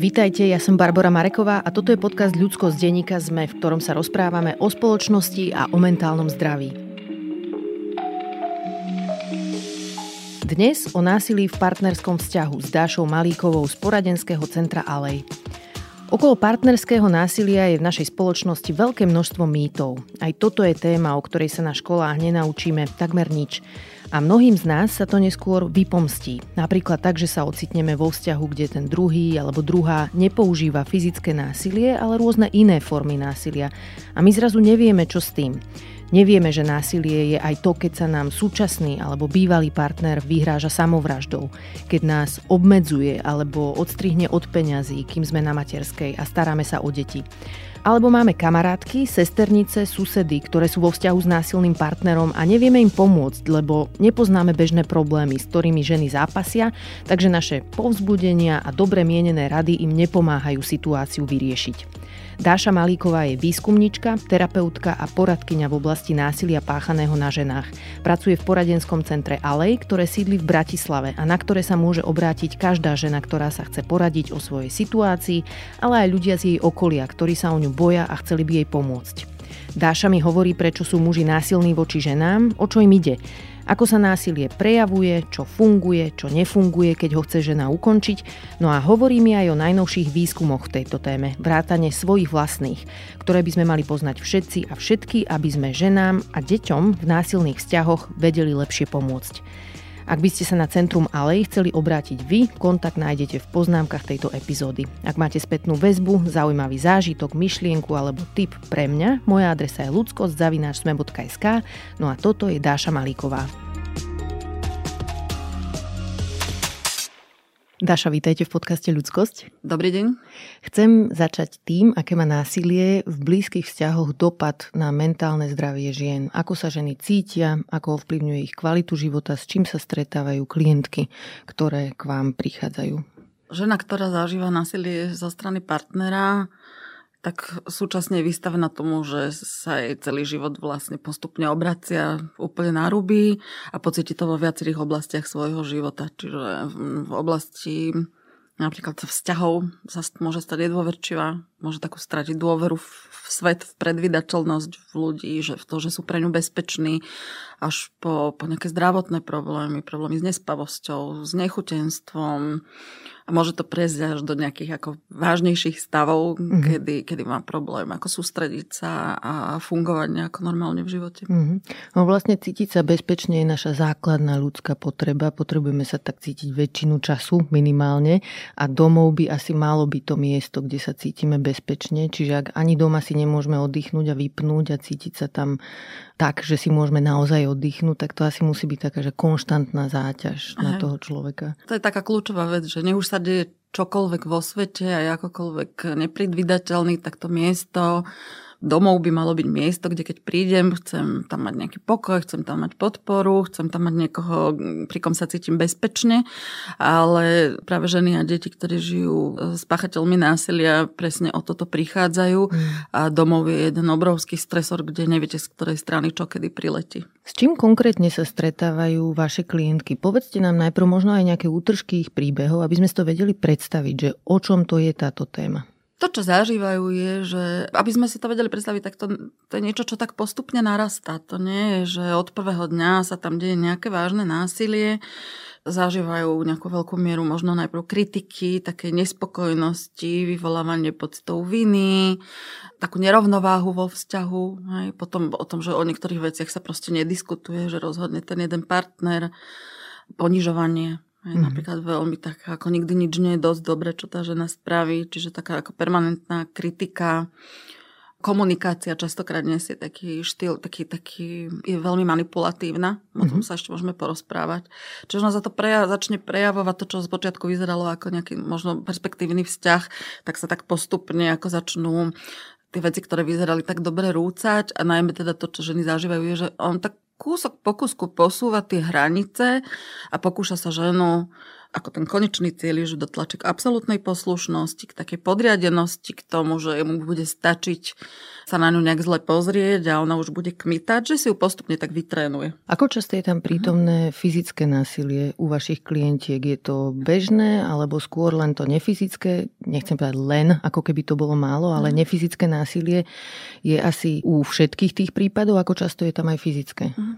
Vítajte, ja som Barbara Mareková a toto je podcast Ľudsko z denníka ZME, v ktorom sa rozprávame o spoločnosti a o mentálnom zdraví. Dnes o násilí v partnerskom vzťahu s Dášou Malíkovou z poradenského centra Alej. Okolo partnerského násilia je v našej spoločnosti veľké množstvo mýtov. Aj toto je téma, o ktorej sa na školách nenaučíme takmer nič. A mnohým z nás sa to neskôr vypomstí. Napríklad tak, že sa ocitneme vo vzťahu, kde ten druhý alebo druhá nepoužíva fyzické násilie, ale rôzne iné formy násilia. A my zrazu nevieme, čo s tým. Nevieme, že násilie je aj to, keď sa nám súčasný alebo bývalý partner vyhráža samovraždou, keď nás obmedzuje alebo odstrihne od peňazí, kým sme na materskej a staráme sa o deti. Alebo máme kamarátky, sesternice, susedy, ktoré sú vo vzťahu s násilným partnerom a nevieme im pomôcť, lebo nepoznáme bežné problémy, s ktorými ženy zápasia, takže naše povzbudenia a dobre mienené rady im nepomáhajú situáciu vyriešiť. Dáša Malíková je výskumnička, terapeutka a poradkyňa v oblasti násilia páchaného na ženách. Pracuje v poradenskom centre Alej, ktoré sídli v Bratislave a na ktoré sa môže obrátiť každá žena, ktorá sa chce poradiť o svojej situácii, ale aj ľudia z jej okolia, ktorí sa o ňu boja a chceli by jej pomôcť. Dáša mi hovorí, prečo sú muži násilní voči ženám, o čo im ide ako sa násilie prejavuje, čo funguje, čo nefunguje, keď ho chce žena ukončiť. No a hovorí mi aj o najnovších výskumoch v tejto téme, vrátane svojich vlastných, ktoré by sme mali poznať všetci a všetky, aby sme ženám a deťom v násilných vzťahoch vedeli lepšie pomôcť. Ak by ste sa na Centrum Alej chceli obrátiť vy, kontakt nájdete v poznámkach tejto epizódy. Ak máte spätnú väzbu, zaujímavý zážitok, myšlienku alebo tip pre mňa, moja adresa je ludskosť.sme.sk no a toto je Dáša Malíková. Dáša, vítajte v podcaste Ľudskosť. Dobrý deň. Chcem začať tým, aké má násilie v blízkych vzťahoch dopad na mentálne zdravie žien. Ako sa ženy cítia, ako ovplyvňuje ich kvalitu života, s čím sa stretávajú klientky, ktoré k vám prichádzajú. Žena, ktorá zažíva násilie zo strany partnera, tak súčasne je vystavená tomu, že sa jej celý život vlastne postupne obracia úplne na ruby a pocíti to vo viacerých oblastiach svojho života. Čiže v oblasti napríklad vzťahov sa môže stať nedôverčivá, môže takú stratiť dôveru v svet, v predvydateľnosť v ľudí, že v to, že sú pre ňu bezpeční, až po, po nejaké zdravotné problémy, problémy s nespavosťou, s nechutenstvom, a môže to prejsť až do nejakých ako vážnejších stavov, mm-hmm. kedy, kedy má problém ako sústrediť sa a fungovať nejako normálne v živote. Mm-hmm. No vlastne cítiť sa bezpečne je naša základná ľudská potreba. Potrebujeme sa tak cítiť väčšinu času minimálne a domov by asi malo byť to miesto, kde sa cítime bezpečne. Čiže ak ani doma si nemôžeme oddychnúť a vypnúť a cítiť sa tam tak, že si môžeme naozaj oddychnúť, tak to asi musí byť taká, že konštantná záťaž Aha. na toho človeka. To je taká kľúčová vec, že nech už sa deje čokoľvek vo svete a akokoľvek nepredvydateľný, tak to miesto domov by malo byť miesto, kde keď prídem, chcem tam mať nejaký pokoj, chcem tam mať podporu, chcem tam mať niekoho, pri kom sa cítim bezpečne, ale práve ženy a deti, ktorí žijú s pachateľmi násilia, presne o toto prichádzajú mm. a domov je jeden obrovský stresor, kde neviete, z ktorej strany čo kedy priletí. S čím konkrétne sa stretávajú vaše klientky? Povedzte nám najprv možno aj nejaké útržky ich príbehov, aby sme si to vedeli predstaviť, že o čom to je táto téma. To, čo zažívajú, je, že aby sme si to vedeli predstaviť, tak to, to je niečo, čo tak postupne narastá. To nie je, že od prvého dňa sa tam deje nejaké vážne násilie, zažívajú nejakú veľkú mieru možno najprv kritiky, také nespokojnosti, vyvolávanie pocitov viny, takú nerovnováhu vo vzťahu. Hej. Potom o tom, že o niektorých veciach sa proste nediskutuje, že rozhodne ten jeden partner, ponižovanie aj mm-hmm. napríklad veľmi tak, ako nikdy nič nie je dosť dobre, čo tá žena spraví, čiže taká ako permanentná kritika, komunikácia častokrát nesie taký štýl, taký, taký je veľmi manipulatívna, o tom mm-hmm. sa ešte môžeme porozprávať. Čiže ona za to preja- začne prejavovať to, čo z počiatku vyzeralo ako nejaký možno perspektívny vzťah, tak sa tak postupne ako začnú tie veci, ktoré vyzerali tak dobre rúcať a najmä teda to, čo ženy zažívajú, je, že on tak kúsok po kúsku posúva tie hranice a pokúša sa ženu ako ten konečný cieľ je, že dotlačí k absolútnej poslušnosti, k takej podriadenosti, k tomu, že mu bude stačiť sa na ňu nejak zle pozrieť a ona už bude kmitať, že si ju postupne tak vytrénuje. Ako často je tam prítomné fyzické násilie u vašich klientiek? Je to bežné alebo skôr len to nefyzické? Nechcem povedať len, ako keby to bolo málo, ale mhm. nefyzické násilie je asi u všetkých tých prípadov, ako často je tam aj fyzické? Uh-huh.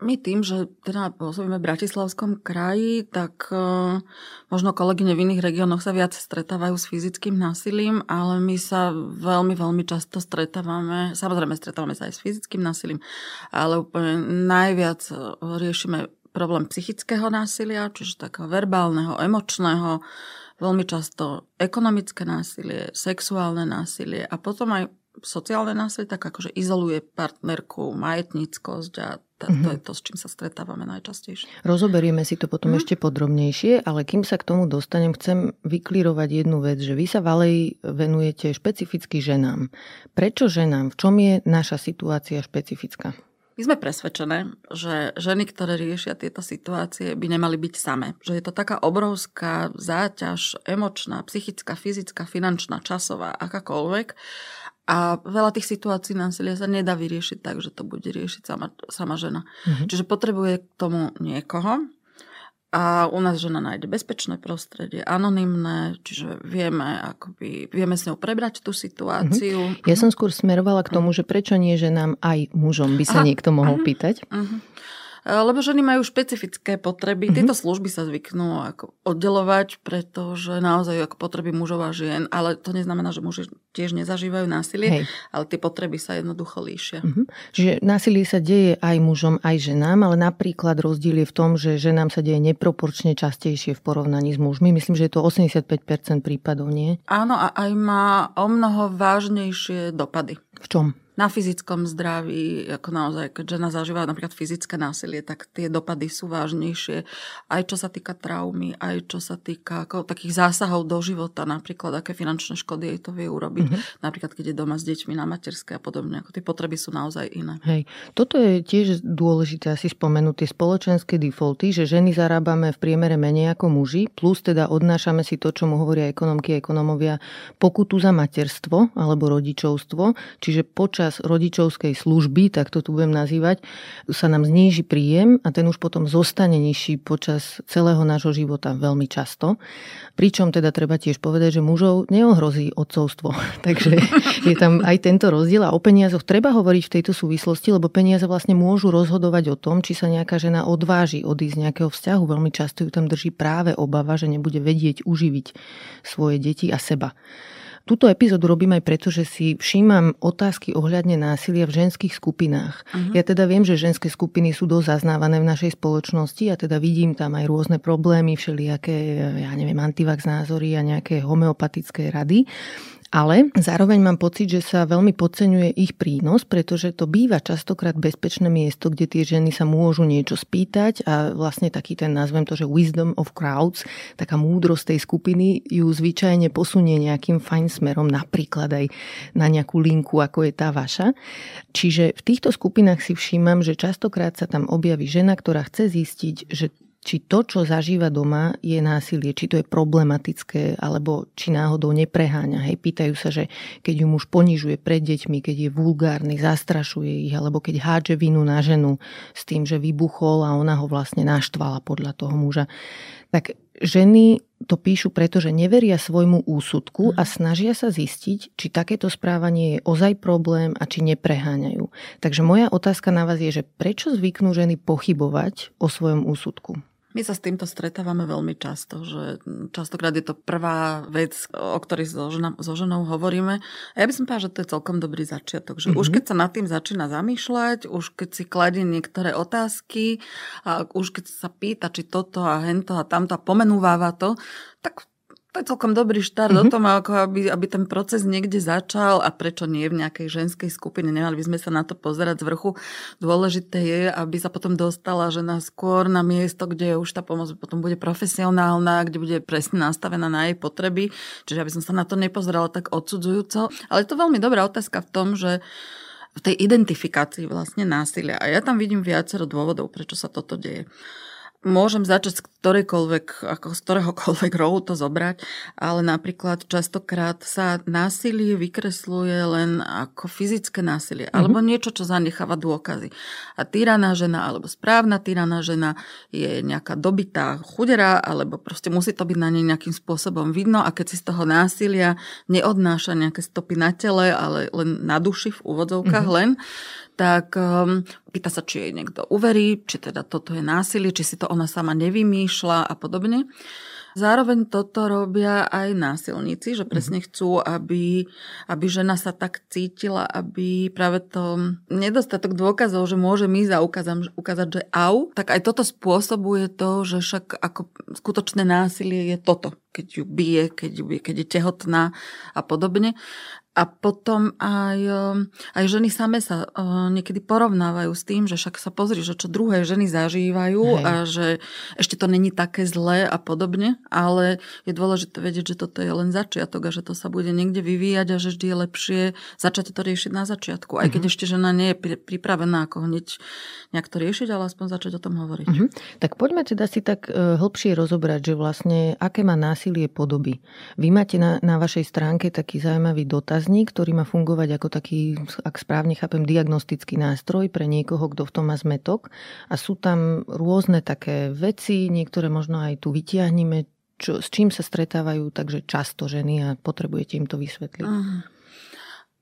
My tým, že teda pôsobíme v Bratislavskom kraji, tak uh, možno kolegyne v iných regiónoch sa viac stretávajú s fyzickým násilím, ale my sa veľmi, veľmi často stretávame, samozrejme stretávame sa aj s fyzickým násilím, ale úplne najviac e, riešime problém psychického násilia, čiže takého verbálneho, emočného, veľmi často ekonomické násilie, sexuálne násilie a potom aj sociálne násilie, tak akože izoluje partnerku, majetníckosť a to, to je to, s čím sa stretávame najčastejšie. Rozoberieme si to potom mm. ešte podrobnejšie, ale kým sa k tomu dostanem, chcem vyklírovať jednu vec, že vy sa valej venujete špecificky ženám. Prečo ženám? V čom je naša situácia špecifická? My sme presvedčené, že ženy, ktoré riešia tieto situácie, by nemali byť same. Že je to taká obrovská záťaž, emočná, psychická, fyzická, finančná, časová, akákoľvek a veľa tých situácií násilia sa nedá vyriešiť tak, že to bude riešiť sama, sama žena. Mm-hmm. Čiže potrebuje k tomu niekoho. A u nás žena nájde bezpečné prostredie, anonymné, čiže vieme, akoby, vieme s ňou prebrať tú situáciu. Mm-hmm. Ja som skôr smerovala k tomu, že prečo nie ženám aj mužom by sa Aha. niekto mohol uh-huh. pýtať. Uh-huh. Lebo ženy majú špecifické potreby. Mm-hmm. Tieto služby sa zvyknú ako oddelovať, pretože naozaj ako potreby mužov a žien, ale to neznamená, že muži tiež nezažívajú násilie, Hej. ale tie potreby sa jednoducho líšia. Mm-hmm. Čiže násilie sa deje aj mužom, aj ženám, ale napríklad rozdiel je v tom, že ženám sa deje neproporčne častejšie v porovnaní s mužmi. Myslím, že je to 85% prípadov, nie? Áno, a aj má o mnoho vážnejšie dopady. V čom? Na fyzickom zdraví, ako naozaj, keď žena zažíva napríklad fyzické násilie, tak tie dopady sú vážnejšie. Aj čo sa týka traumy, aj čo sa týka ako takých zásahov do života, napríklad aké finančné škody jej to vie urobiť. Mm-hmm. Napríklad, keď je doma s deťmi na materské a podobne. Ako tie potreby sú naozaj iné. Hej. Toto je tiež dôležité asi spomenúť tie spoločenské defaulty, že ženy zarábame v priemere menej ako muži, plus teda odnášame si to, čo mu hovoria ekonomky a ekonomovia, pokutu za materstvo alebo rodičovstvo, čiže počas počas rodičovskej služby, tak to tu budem nazývať, sa nám zníži príjem a ten už potom zostane nižší počas celého nášho života veľmi často. Pričom teda treba tiež povedať, že mužov neohrozí odcovstvo. Takže je tam aj tento rozdiel a o peniazoch treba hovoriť v tejto súvislosti, lebo peniaze vlastne môžu rozhodovať o tom, či sa nejaká žena odváži odísť z nejakého vzťahu. Veľmi často ju tam drží práve obava, že nebude vedieť uživiť svoje deti a seba. Túto epizódu robím aj preto, že si všímam otázky ohľadne násilia v ženských skupinách. Uh-huh. Ja teda viem, že ženské skupiny sú dosť zaznávané v našej spoločnosti a teda vidím tam aj rôzne problémy, všelijaké, ja neviem, antivax názory a nejaké homeopatické rady. Ale zároveň mám pocit, že sa veľmi podceňuje ich prínos, pretože to býva častokrát bezpečné miesto, kde tie ženy sa môžu niečo spýtať a vlastne taký ten, nazvem to, že wisdom of crowds, taká múdrosť tej skupiny ju zvyčajne posunie nejakým fajn smerom, napríklad aj na nejakú linku, ako je tá vaša. Čiže v týchto skupinách si všímam, že častokrát sa tam objaví žena, ktorá chce zistiť, že či to, čo zažíva doma, je násilie, či to je problematické, alebo či náhodou nepreháňa. Hej, pýtajú sa, že keď ju muž ponižuje pred deťmi, keď je vulgárny, zastrašuje ich, alebo keď hádže vinu na ženu s tým, že vybuchol a ona ho vlastne naštvala podľa toho muža. Tak ženy to píšu preto, že neveria svojmu úsudku a mhm. snažia sa zistiť, či takéto správanie je ozaj problém a či nepreháňajú. Takže moja otázka na vás je, že prečo zvyknú ženy pochybovať o svojom úsudku? My sa s týmto stretávame veľmi často, že častokrát je to prvá vec, o ktorej so, žena, so ženou hovoríme. A ja by som povedala, že to je celkom dobrý začiatok. Že mm-hmm. už keď sa nad tým začína zamýšľať, už keď si kladie niektoré otázky a už keď sa pýta, či toto a hento a tamto a pomenúváva to, tak to je celkom dobrý štart mm-hmm. o tom, ako aby, aby ten proces niekde začal a prečo nie v nejakej ženskej skupine. Nemali by sme sa na to pozerať z vrchu. Dôležité je, aby sa potom dostala žena skôr na miesto, kde už tá pomoc potom bude profesionálna, kde bude presne nastavená na jej potreby. Čiže aby som sa na to nepozerala tak odsudzujúco. Ale je to veľmi dobrá otázka v tom, že v tej identifikácii vlastne násilia. A ja tam vidím viacero dôvodov, prečo sa toto deje môžem začať ktorejkoľvek, ako z ktoréhokoľvek rohu to zobrať, ale napríklad častokrát sa násilie vykresluje len ako fyzické násilie, mm-hmm. alebo niečo, čo zanecháva dôkazy. A tyraná žena, alebo správna tyraná žena je nejaká dobitá chudera, alebo proste musí to byť na nej nejakým spôsobom vidno a keď si z toho násilia neodnáša nejaké stopy na tele, ale len na duši v úvodzovkách mm-hmm. len, tak um, pýta sa, či jej niekto uverí, či teda toto je násilie, či si to ona sama nevymýšľa a podobne. Zároveň toto robia aj násilníci, že presne mhm. chcú, aby, aby žena sa tak cítila, aby práve to nedostatok dôkazov, že môže ísť a ukázať, že au, tak aj toto spôsobuje to, že však ako skutočné násilie je toto, keď ju bije, keď, ju bije, keď je tehotná a podobne. A potom aj, um, aj ženy same sa uh, niekedy porovnávajú s tým, že však sa pozri, že čo druhé ženy zažívajú Hej. a že ešte to není také zlé a podobne, ale je dôležité vedieť, že toto je len začiatok a že to sa bude niekde vyvíjať a že vždy je lepšie začať to riešiť na začiatku. Aj keď uh-huh. ešte žena nie je pripravená ako hneď nejak to riešiť, ale aspoň začať o tom hovoriť. Uh-huh. Tak poďme teda si tak uh, hĺbšie rozobrať, že vlastne aké má násilie podoby. Vy máte na, na vašej stránke taký zaujímavý dotaz dotazník, ktorý má fungovať ako taký, ak správne chápem, diagnostický nástroj pre niekoho, kto v tom má zmetok. A sú tam rôzne také veci, niektoré možno aj tu vytiahneme, čo, s čím sa stretávajú takže často ženy a potrebujete im to vysvetliť. Uh-huh.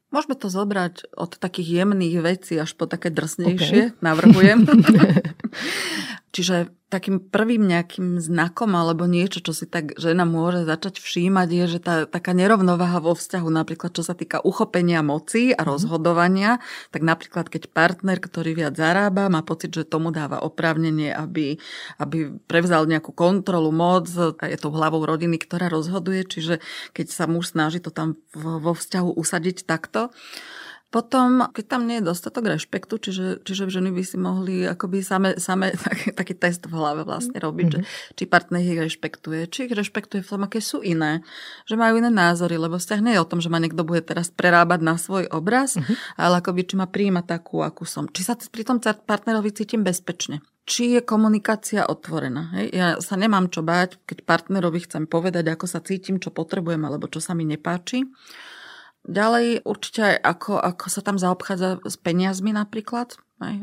Môžeme to zobrať od takých jemných vecí až po také drsnejšie, okay. navrhujem. Čiže takým prvým nejakým znakom alebo niečo, čo si tak žena môže začať všímať, je, že tá taká nerovnováha vo vzťahu, napríklad čo sa týka uchopenia moci a mhm. rozhodovania, tak napríklad keď partner, ktorý viac zarába, má pocit, že tomu dáva oprávnenie, aby, aby prevzal nejakú kontrolu, moc a je to hlavou rodiny, ktorá rozhoduje, čiže keď sa muž snaží to tam vo vzťahu usadiť takto, potom, keď tam nie je dostatok rešpektu, čiže, čiže ženy by si mohli akoby same, same taký, taký test v hlave vlastne robiť, mm-hmm. že, či partner ich rešpektuje, či ich rešpektuje v tom, aké sú iné, že majú iné názory, lebo vzťah nie je o tom, že ma niekto bude teraz prerábať na svoj obraz, mm-hmm. ale akoby či ma príjima takú, akú som. Či sa pri tom partnerovi cítim bezpečne či je komunikácia otvorená. Hej? Ja sa nemám čo báť, keď partnerovi chcem povedať, ako sa cítim, čo potrebujem alebo čo sa mi nepáči. Ďalej určite aj ako, ako sa tam zaobchádza s peniazmi napríklad.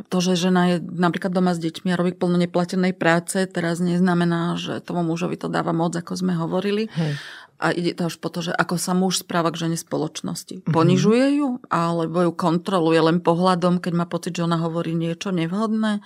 To, že žena je napríklad doma s deťmi a robí plno neplatenej práce, teraz neznamená, že tomu mužovi to dáva moc, ako sme hovorili. Hej. A ide to až po to, že ako sa muž správa k žene spoločnosti. Mhm. Ponižuje ju, alebo ju kontroluje len pohľadom, keď má pocit, že ona hovorí niečo nevhodné.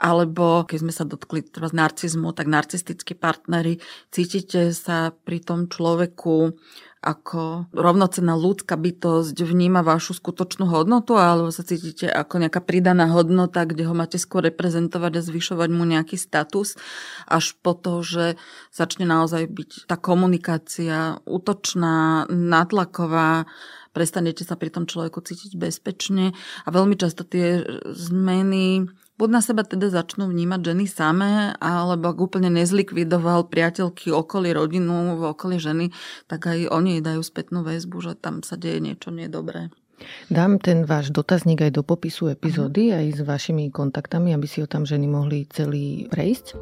Alebo keď sme sa dotkli z narcizmu, tak narcistickí partnery, cítite sa pri tom človeku ako rovnocená ľudská bytosť vníma vašu skutočnú hodnotu alebo sa cítite ako nejaká pridaná hodnota, kde ho máte skôr reprezentovať a zvyšovať mu nejaký status, až po to, že začne naozaj byť tá komunikácia útočná, natlaková, prestanete sa pri tom človeku cítiť bezpečne. A veľmi často tie zmeny buď na seba teda začnú vnímať ženy samé, alebo ak úplne nezlikvidoval priateľky okolí rodinu, v okolí ženy, tak aj oni dajú spätnú väzbu, že tam sa deje niečo nedobré. Dám ten váš dotazník aj do popisu epizódy, aj s vašimi kontaktami, aby si ho tam ženy mohli celý prejsť.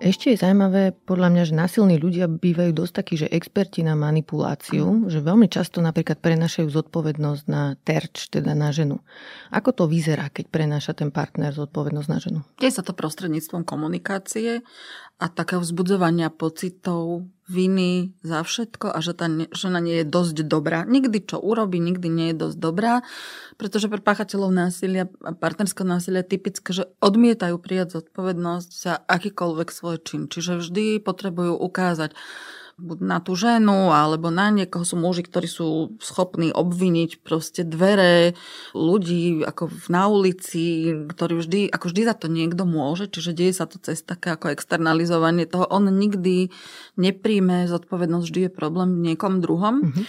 Ešte je zaujímavé podľa mňa, že násilní ľudia bývajú dosť takí, že experti na manipuláciu, že veľmi často napríklad prenašajú zodpovednosť na terč, teda na ženu. Ako to vyzerá, keď prenáša ten partner zodpovednosť na ženu? Deje sa to prostredníctvom komunikácie a takého vzbudzovania pocitov viny za všetko a že tá žena nie je dosť dobrá. Nikdy čo urobí, nikdy nie je dosť dobrá, pretože pre páchateľov násilia a partnerského násilia je typické, že odmietajú prijať zodpovednosť za akýkoľvek svoj čin. Čiže vždy potrebujú ukázať, buď na tú ženu, alebo na niekoho sú muži, ktorí sú schopní obviniť proste dvere ľudí ako na ulici, ktorí vždy, ako vždy za to niekto môže, čiže deje sa to cez také ako externalizovanie toho. On nikdy nepríjme zodpovednosť, vždy je problém niekom druhom. Mm-hmm.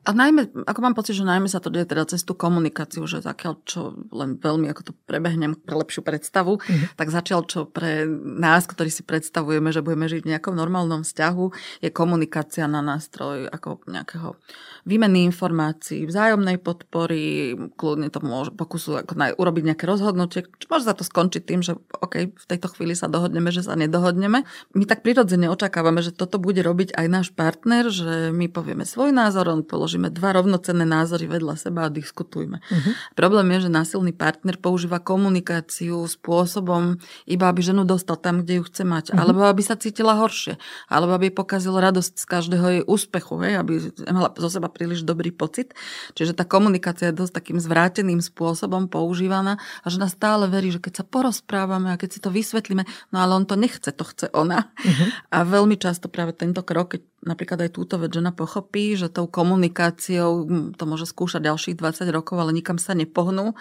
A najmä, ako mám pocit, že najmä sa to deje teda cez tú komunikáciu, že zakiaľ čo len veľmi, ako to prebehnem pre lepšiu predstavu, mm-hmm. tak začiaľ čo pre nás, ktorí si predstavujeme, že budeme žiť v nejakom normálnom vzťahu, je komunikácia na nástroj ako nejakého výmeny informácií, vzájomnej podpory, kľudne to môže pokusu ako naj, urobiť nejaké rozhodnutie. Môže sa to skončiť tým, že OK, v tejto chvíli sa dohodneme, že sa nedohodneme. My tak prirodzene očakávame, že toto bude robiť aj náš partner, že my povieme svoj názor, on položíme dva rovnocenné názory vedľa seba a diskutujme. Uh-huh. Problém je, že násilný partner používa komunikáciu spôsobom, iba aby ženu dostal tam, kde ju chce mať, uh-huh. alebo aby sa cítila horšie, alebo aby pokazil radosť z každého jej úspechu, hej, aby mala zo seba príliš dobrý pocit. Čiže tá komunikácia je dosť takým zvráteným spôsobom používaná a žena stále verí, že keď sa porozprávame a keď si to vysvetlíme, no ale on to nechce, to chce ona. Uh-huh. A veľmi často práve tento krok, keď napríklad aj túto vec žena pochopí, že tou komunikáciou hm, to môže skúšať ďalších 20 rokov, ale nikam sa nepohnú,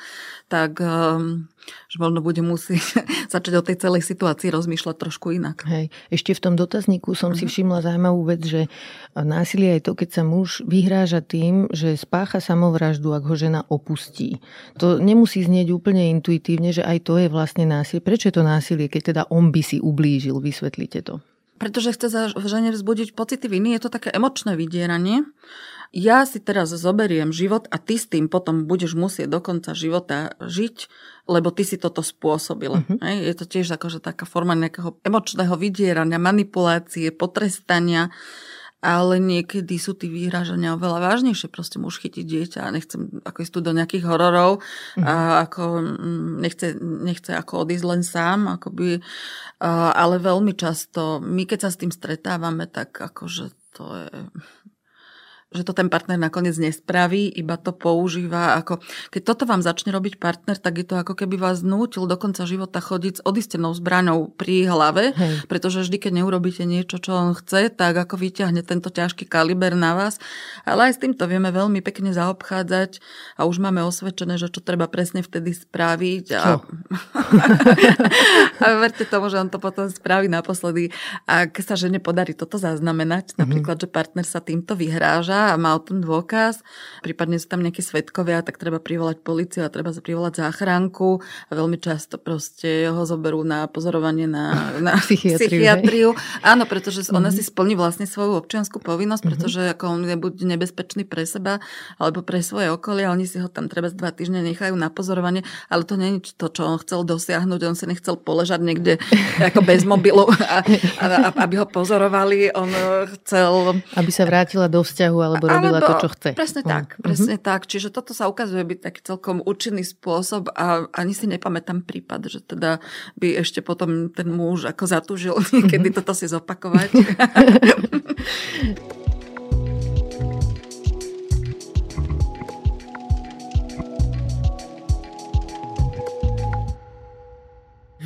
tak um, že možno bude musieť začať o tej celej situácii rozmýšľať trošku inak. Hej. Ešte v tom dotazníku som si mhm. všimla zaujímavú vec, že násilie je to, keď sa muž vyhráža tým, že spácha samovraždu, ak ho žena opustí. To nemusí znieť úplne intuitívne, že aj to je vlastne násilie. Prečo je to násilie, keď teda on by si ublížil? Vysvetlite to pretože chce za žene vzbudiť pocity viny. Je to také emočné vydieranie. Ja si teraz zoberiem život a ty s tým potom budeš musieť do konca života žiť, lebo ty si toto spôsobila. Uh-huh. Je to tiež akože taká forma nejakého emočného vydierania, manipulácie, potrestania ale niekedy sú tí vyhrážania oveľa vážnejšie. Proste muž chytiť dieťa a nechcem ako ísť tu do nejakých hororov mm. a ako mm, nechce, nechce ako odísť len sám, akoby, ale veľmi často my keď sa s tým stretávame, tak akože to je že to ten partner nakoniec nespraví, iba to používa ako... Keď toto vám začne robiť partner, tak je to ako keby vás nútil do konca života chodiť s odistenou zbraňou pri hlave, Hej. pretože vždy, keď neurobíte niečo, čo on chce, tak ako vyťahne tento ťažký kaliber na vás. Ale aj s týmto vieme veľmi pekne zaobchádzať a už máme osvedčené, že čo treba presne vtedy spraviť. A, a verte tomu, že on to potom spraví naposledy. Ak sa žene podarí toto zaznamenať, mm-hmm. napríklad, že partner sa týmto vyhráža, a má o tom dôkaz, prípadne sú tam nejakí svetkovia, tak treba privolať policiu a treba privolať záchranku a veľmi často proste ho zoberú na pozorovanie na, na psychiatriu. psychiatriu. Áno, pretože mm-hmm. ona si splní vlastne svoju občianskú povinnosť, mm-hmm. pretože ako on je buď nebezpečný pre seba alebo pre svoje okolie, oni si ho tam treba dva týždne nechajú na pozorovanie, ale to nie je to, čo on chcel dosiahnuť, on si nechcel poležať niekde ako bez mobilu a, a, a aby ho pozorovali, on chcel... Aby sa vrátila do vzťahu alebo robila alebo, to, čo chce. Presne mm. tak, presne mm-hmm. tak. Čiže toto sa ukazuje byť taký celkom účinný spôsob a ani si nepamätám prípad, že teda by ešte potom ten muž ako zatúžil niekedy mm-hmm. toto si zopakovať.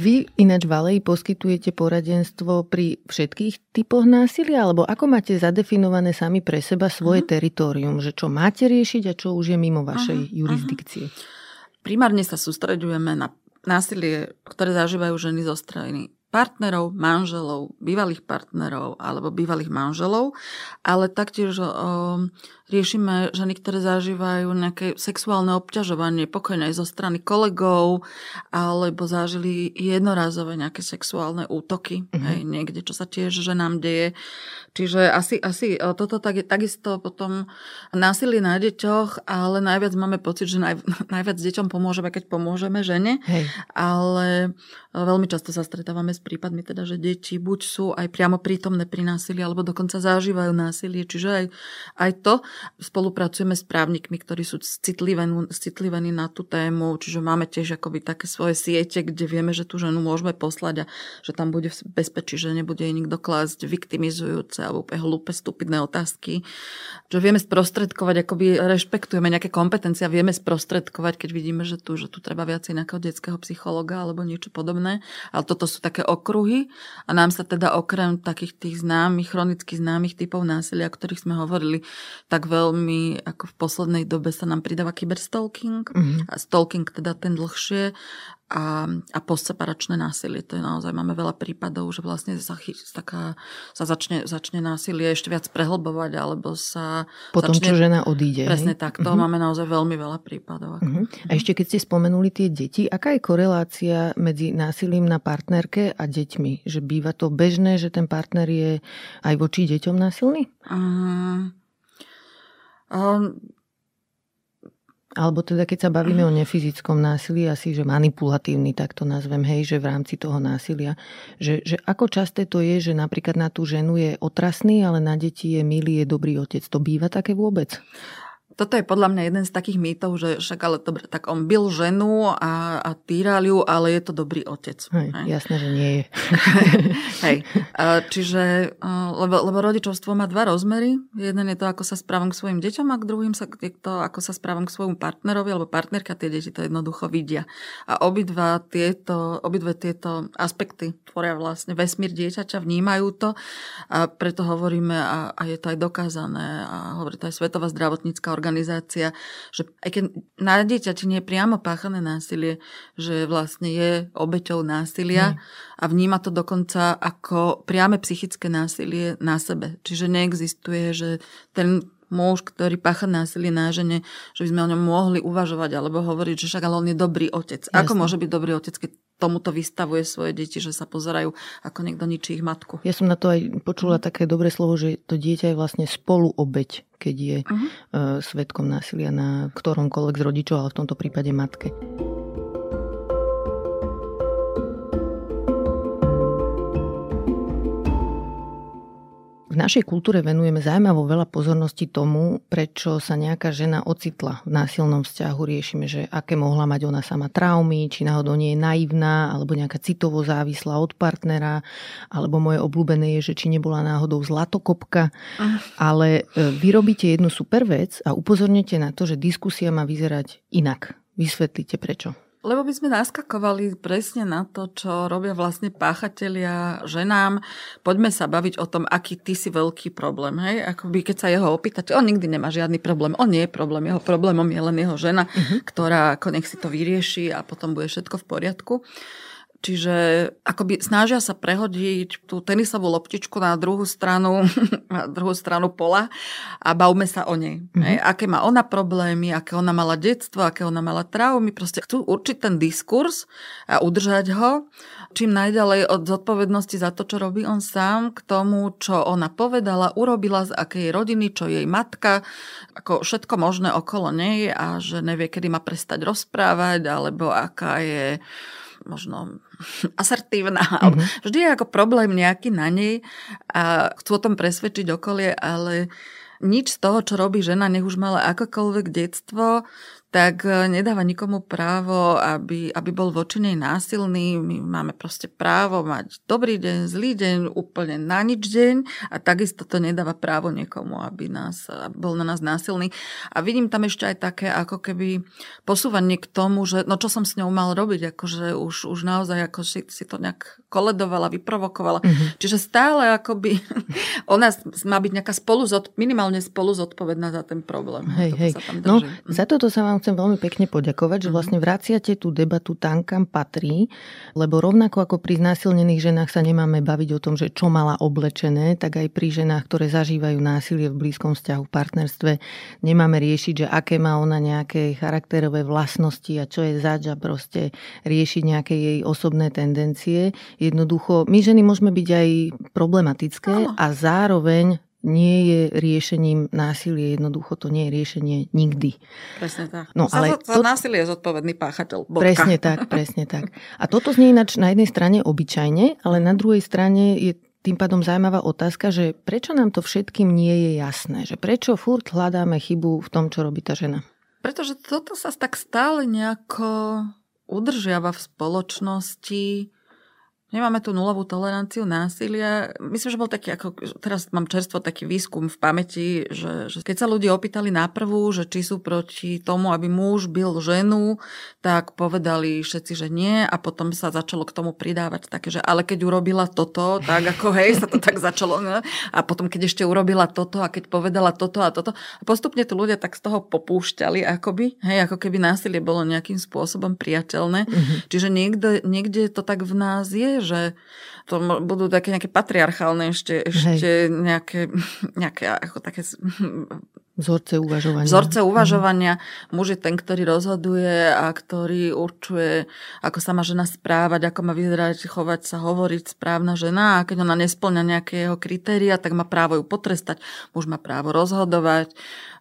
Vy ináč Valej poskytujete poradenstvo pri všetkých typoch násilia, alebo ako máte zadefinované sami pre seba svoje uh-huh. teritorium, že čo máte riešiť a čo už je mimo vašej uh-huh. jurisdikcie? Primárne sa sústreďujeme na násilie, ktoré zažívajú ženy zo strany partnerov, manželov, bývalých partnerov alebo bývalých manželov, ale taktiež o, riešime ženy, ktoré zažívajú nejaké sexuálne obťažovanie, pokojne aj zo strany kolegov, alebo zažili jednorazové nejaké sexuálne útoky, mm-hmm. hej, niekde, čo sa tiež ženám deje. Čiže asi, asi e, toto tak takisto potom násilie na deťoch, ale najviac máme pocit, že naj, najviac deťom pomôžeme, keď pomôžeme žene. Hej. Ale e, veľmi často sa stretávame s prípadmi, teda, že deti buď sú aj priamo prítomné pri násilí, alebo dokonca zažívajú násilie. Čiže aj, aj to. Spolupracujeme s právnikmi, ktorí sú citlivení, na tú tému, čiže máme tiež akoby také svoje siete, kde vieme, že tú ženu môžeme poslať a že tam bude v bezpečí, že nebude jej nikto klásť viktimizujúce alebo úplne hlúpe, stupidné otázky. Že vieme sprostredkovať, akoby rešpektujeme nejaké kompetencie a vieme sprostredkovať, keď vidíme, že tu, že tu treba viacej nejakého detského psychologa alebo niečo podobné. Ale toto sú také okruhy a nám sa teda okrem takých tých známych, chronicky známych typov násilia, o ktorých sme hovorili, tak veľmi, ako v poslednej dobe sa nám pridáva kyberstalking mm-hmm. a stalking teda ten dlhšie a, a postseparačné násilie. To je naozaj, máme veľa prípadov, že vlastne sa, taká, sa začne, začne násilie ešte viac prehlbovať, alebo sa... Potom, začne, čo žena odíde. Presne hej? tak, to uh-huh. máme naozaj veľmi veľa prípadov. Ako. Uh-huh. A ešte keď ste spomenuli tie deti, aká je korelácia medzi násilím na partnerke a deťmi? Že býva to bežné, že ten partner je aj voči deťom násilný? Uh, alebo teda keď sa bavíme o nefyzickom násilí, asi že manipulatívny, tak to nazvem, hej, že v rámci toho násilia, že, že ako časté to je, že napríklad na tú ženu je otrasný, ale na deti je milý, je dobrý otec. To býva také vôbec? Toto je podľa mňa jeden z takých mýtov, že však ale dobre, tak on byl ženu a, a týral ju, ale je to dobrý otec. Hej, hej. Jasné, že nie je. hej. Čiže, lebo, lebo rodičovstvo má dva rozmery. Jeden je to, ako sa správam k svojim deťom a k druhým sa, je to, ako sa správam k svojmu partnerovi, alebo partnerka tie deti to jednoducho vidia. A obidva tieto, obidve tieto aspekty tvoria vlastne vesmír dieťaťa, vnímajú to a preto hovoríme, a, a je to aj dokázané, a hovorí to aj Svetová zdravotnícká organizácia, organizácia, že aj keď na dieťati nie je priamo páchané násilie, že vlastne je obeťou násilia hmm. a vníma to dokonca ako priame psychické násilie na sebe. Čiže neexistuje, že ten muž, ktorý pácha násilie na žene, že by sme o ňom mohli uvažovať alebo hovoriť, že však ale on je dobrý otec. Jasne. Ako môže byť dobrý otec, keď tomuto vystavuje svoje deti, že sa pozerajú, ako niekto ničí ich matku. Ja som na to aj počula mm. také dobré slovo, že to dieťa je vlastne spolu obeď, keď je uh-huh. uh, svetkom násilia na ktoromkoľvek z rodičov, ale v tomto prípade matke. V našej kultúre venujeme zaujímavo veľa pozornosti tomu, prečo sa nejaká žena ocitla v násilnom vzťahu. Riešime, že aké mohla mať ona sama traumy, či náhodou nie je naivná, alebo nejaká citovo závislá od partnera, alebo moje obľúbené je, že či nebola náhodou zlatokopka. Uh. Ale e, vy robíte jednu super vec a upozornete na to, že diskusia má vyzerať inak. Vysvetlite prečo. Lebo by sme naskakovali presne na to, čo robia vlastne páchatelia ženám. Poďme sa baviť o tom, aký ty si veľký problém. Hej? Akoby keď sa jeho opýtate, on nikdy nemá žiadny problém. On nie je problém. Jeho problémom je len jeho žena, uh-huh. ktorá ako nech si to vyrieši a potom bude všetko v poriadku. Čiže akoby snažia sa prehodiť tú tenisovú loptičku na druhú stranu, na druhú stranu pola a bavme sa o nej. Mm-hmm. Hej, aké má ona problémy, aké ona mala detstvo, aké ona mala traumy. Proste chcú určiť ten diskurs a udržať ho čím najďalej od zodpovednosti za to, čo robí on sám, k tomu, čo ona povedala, urobila, z akej rodiny, čo jej matka, ako všetko možné okolo nej a že nevie, kedy má prestať rozprávať, alebo aká je možno asertívna. Mm-hmm. Vždy je ako problém nejaký na nej a chcú o tom presvedčiť okolie, ale nič z toho, čo robí žena, nech už mala akokoľvek detstvo, tak e, nedáva nikomu právo, aby, aby bol voči nej násilný. My máme proste právo mať dobrý deň, zlý deň, úplne na nič deň a takisto to nedáva právo niekomu, aby nás, bol na nás násilný. A vidím tam ešte aj také ako keby posúvanie k tomu, že no čo som s ňou mal robiť, akože už, už naozaj ako si, si to nejak koledovala, vyprovokovala. Mm-hmm. Čiže stále akoby ona má byť nejaká spolu, minimálne spolu zodpovedná za ten problém. Hej, hej. No, za toto sa vám chcem veľmi pekne poďakovať, že mhm. vlastne vraciate tú debatu tam, kam patrí, lebo rovnako ako pri znásilnených ženách sa nemáme baviť o tom, že čo mala oblečené, tak aj pri ženách, ktoré zažívajú násilie v blízkom vzťahu, v partnerstve, nemáme riešiť, že aké má ona nejaké charakterové vlastnosti a čo je zač a proste riešiť nejaké jej osobné tendencie. Jednoducho, my ženy môžeme byť aj problematické a zároveň nie je riešením násilie, jednoducho to nie je riešenie nikdy. Presne tak. No, ale za, za to... násilie je zodpovedný páchateľ. Bodka. Presne tak, presne tak. A toto znie ináč na jednej strane obyčajne, ale na druhej strane je tým pádom zaujímavá otázka, že prečo nám to všetkým nie je jasné? Že prečo furt hľadáme chybu v tom, čo robí tá žena? Pretože toto sa tak stále nejako udržiava v spoločnosti Nemáme tu nulovú toleranciu násilia. Myslím, že bol taký, ako teraz mám čerstvo taký výskum v pamäti, že, že keď sa ľudia opýtali na prvú, že či sú proti tomu, aby muž bil ženu, tak povedali všetci, že nie a potom sa začalo k tomu pridávať také, že ale keď urobila toto, tak ako hej, sa to tak začalo. Ne? A potom keď ešte urobila toto a keď povedala toto a toto. A postupne tu ľudia tak z toho popúšťali, akoby, hej, ako keby násilie bolo nejakým spôsobom priateľné. Mm-hmm. Čiže niekde, niekde to tak v nás je, že to budú také nejaké patriarchálne ešte, ešte nejaké, nejaké ako také Vzorce uvažovania. Vzorce uvažovania. Mm. Muž je ten, ktorý rozhoduje a ktorý určuje, ako sa má žena správať, ako má vyzerať, chovať sa, hovoriť správna žena. A keď ona nesplňa nejaké jeho kritéria, tak má právo ju potrestať. Muž má právo rozhodovať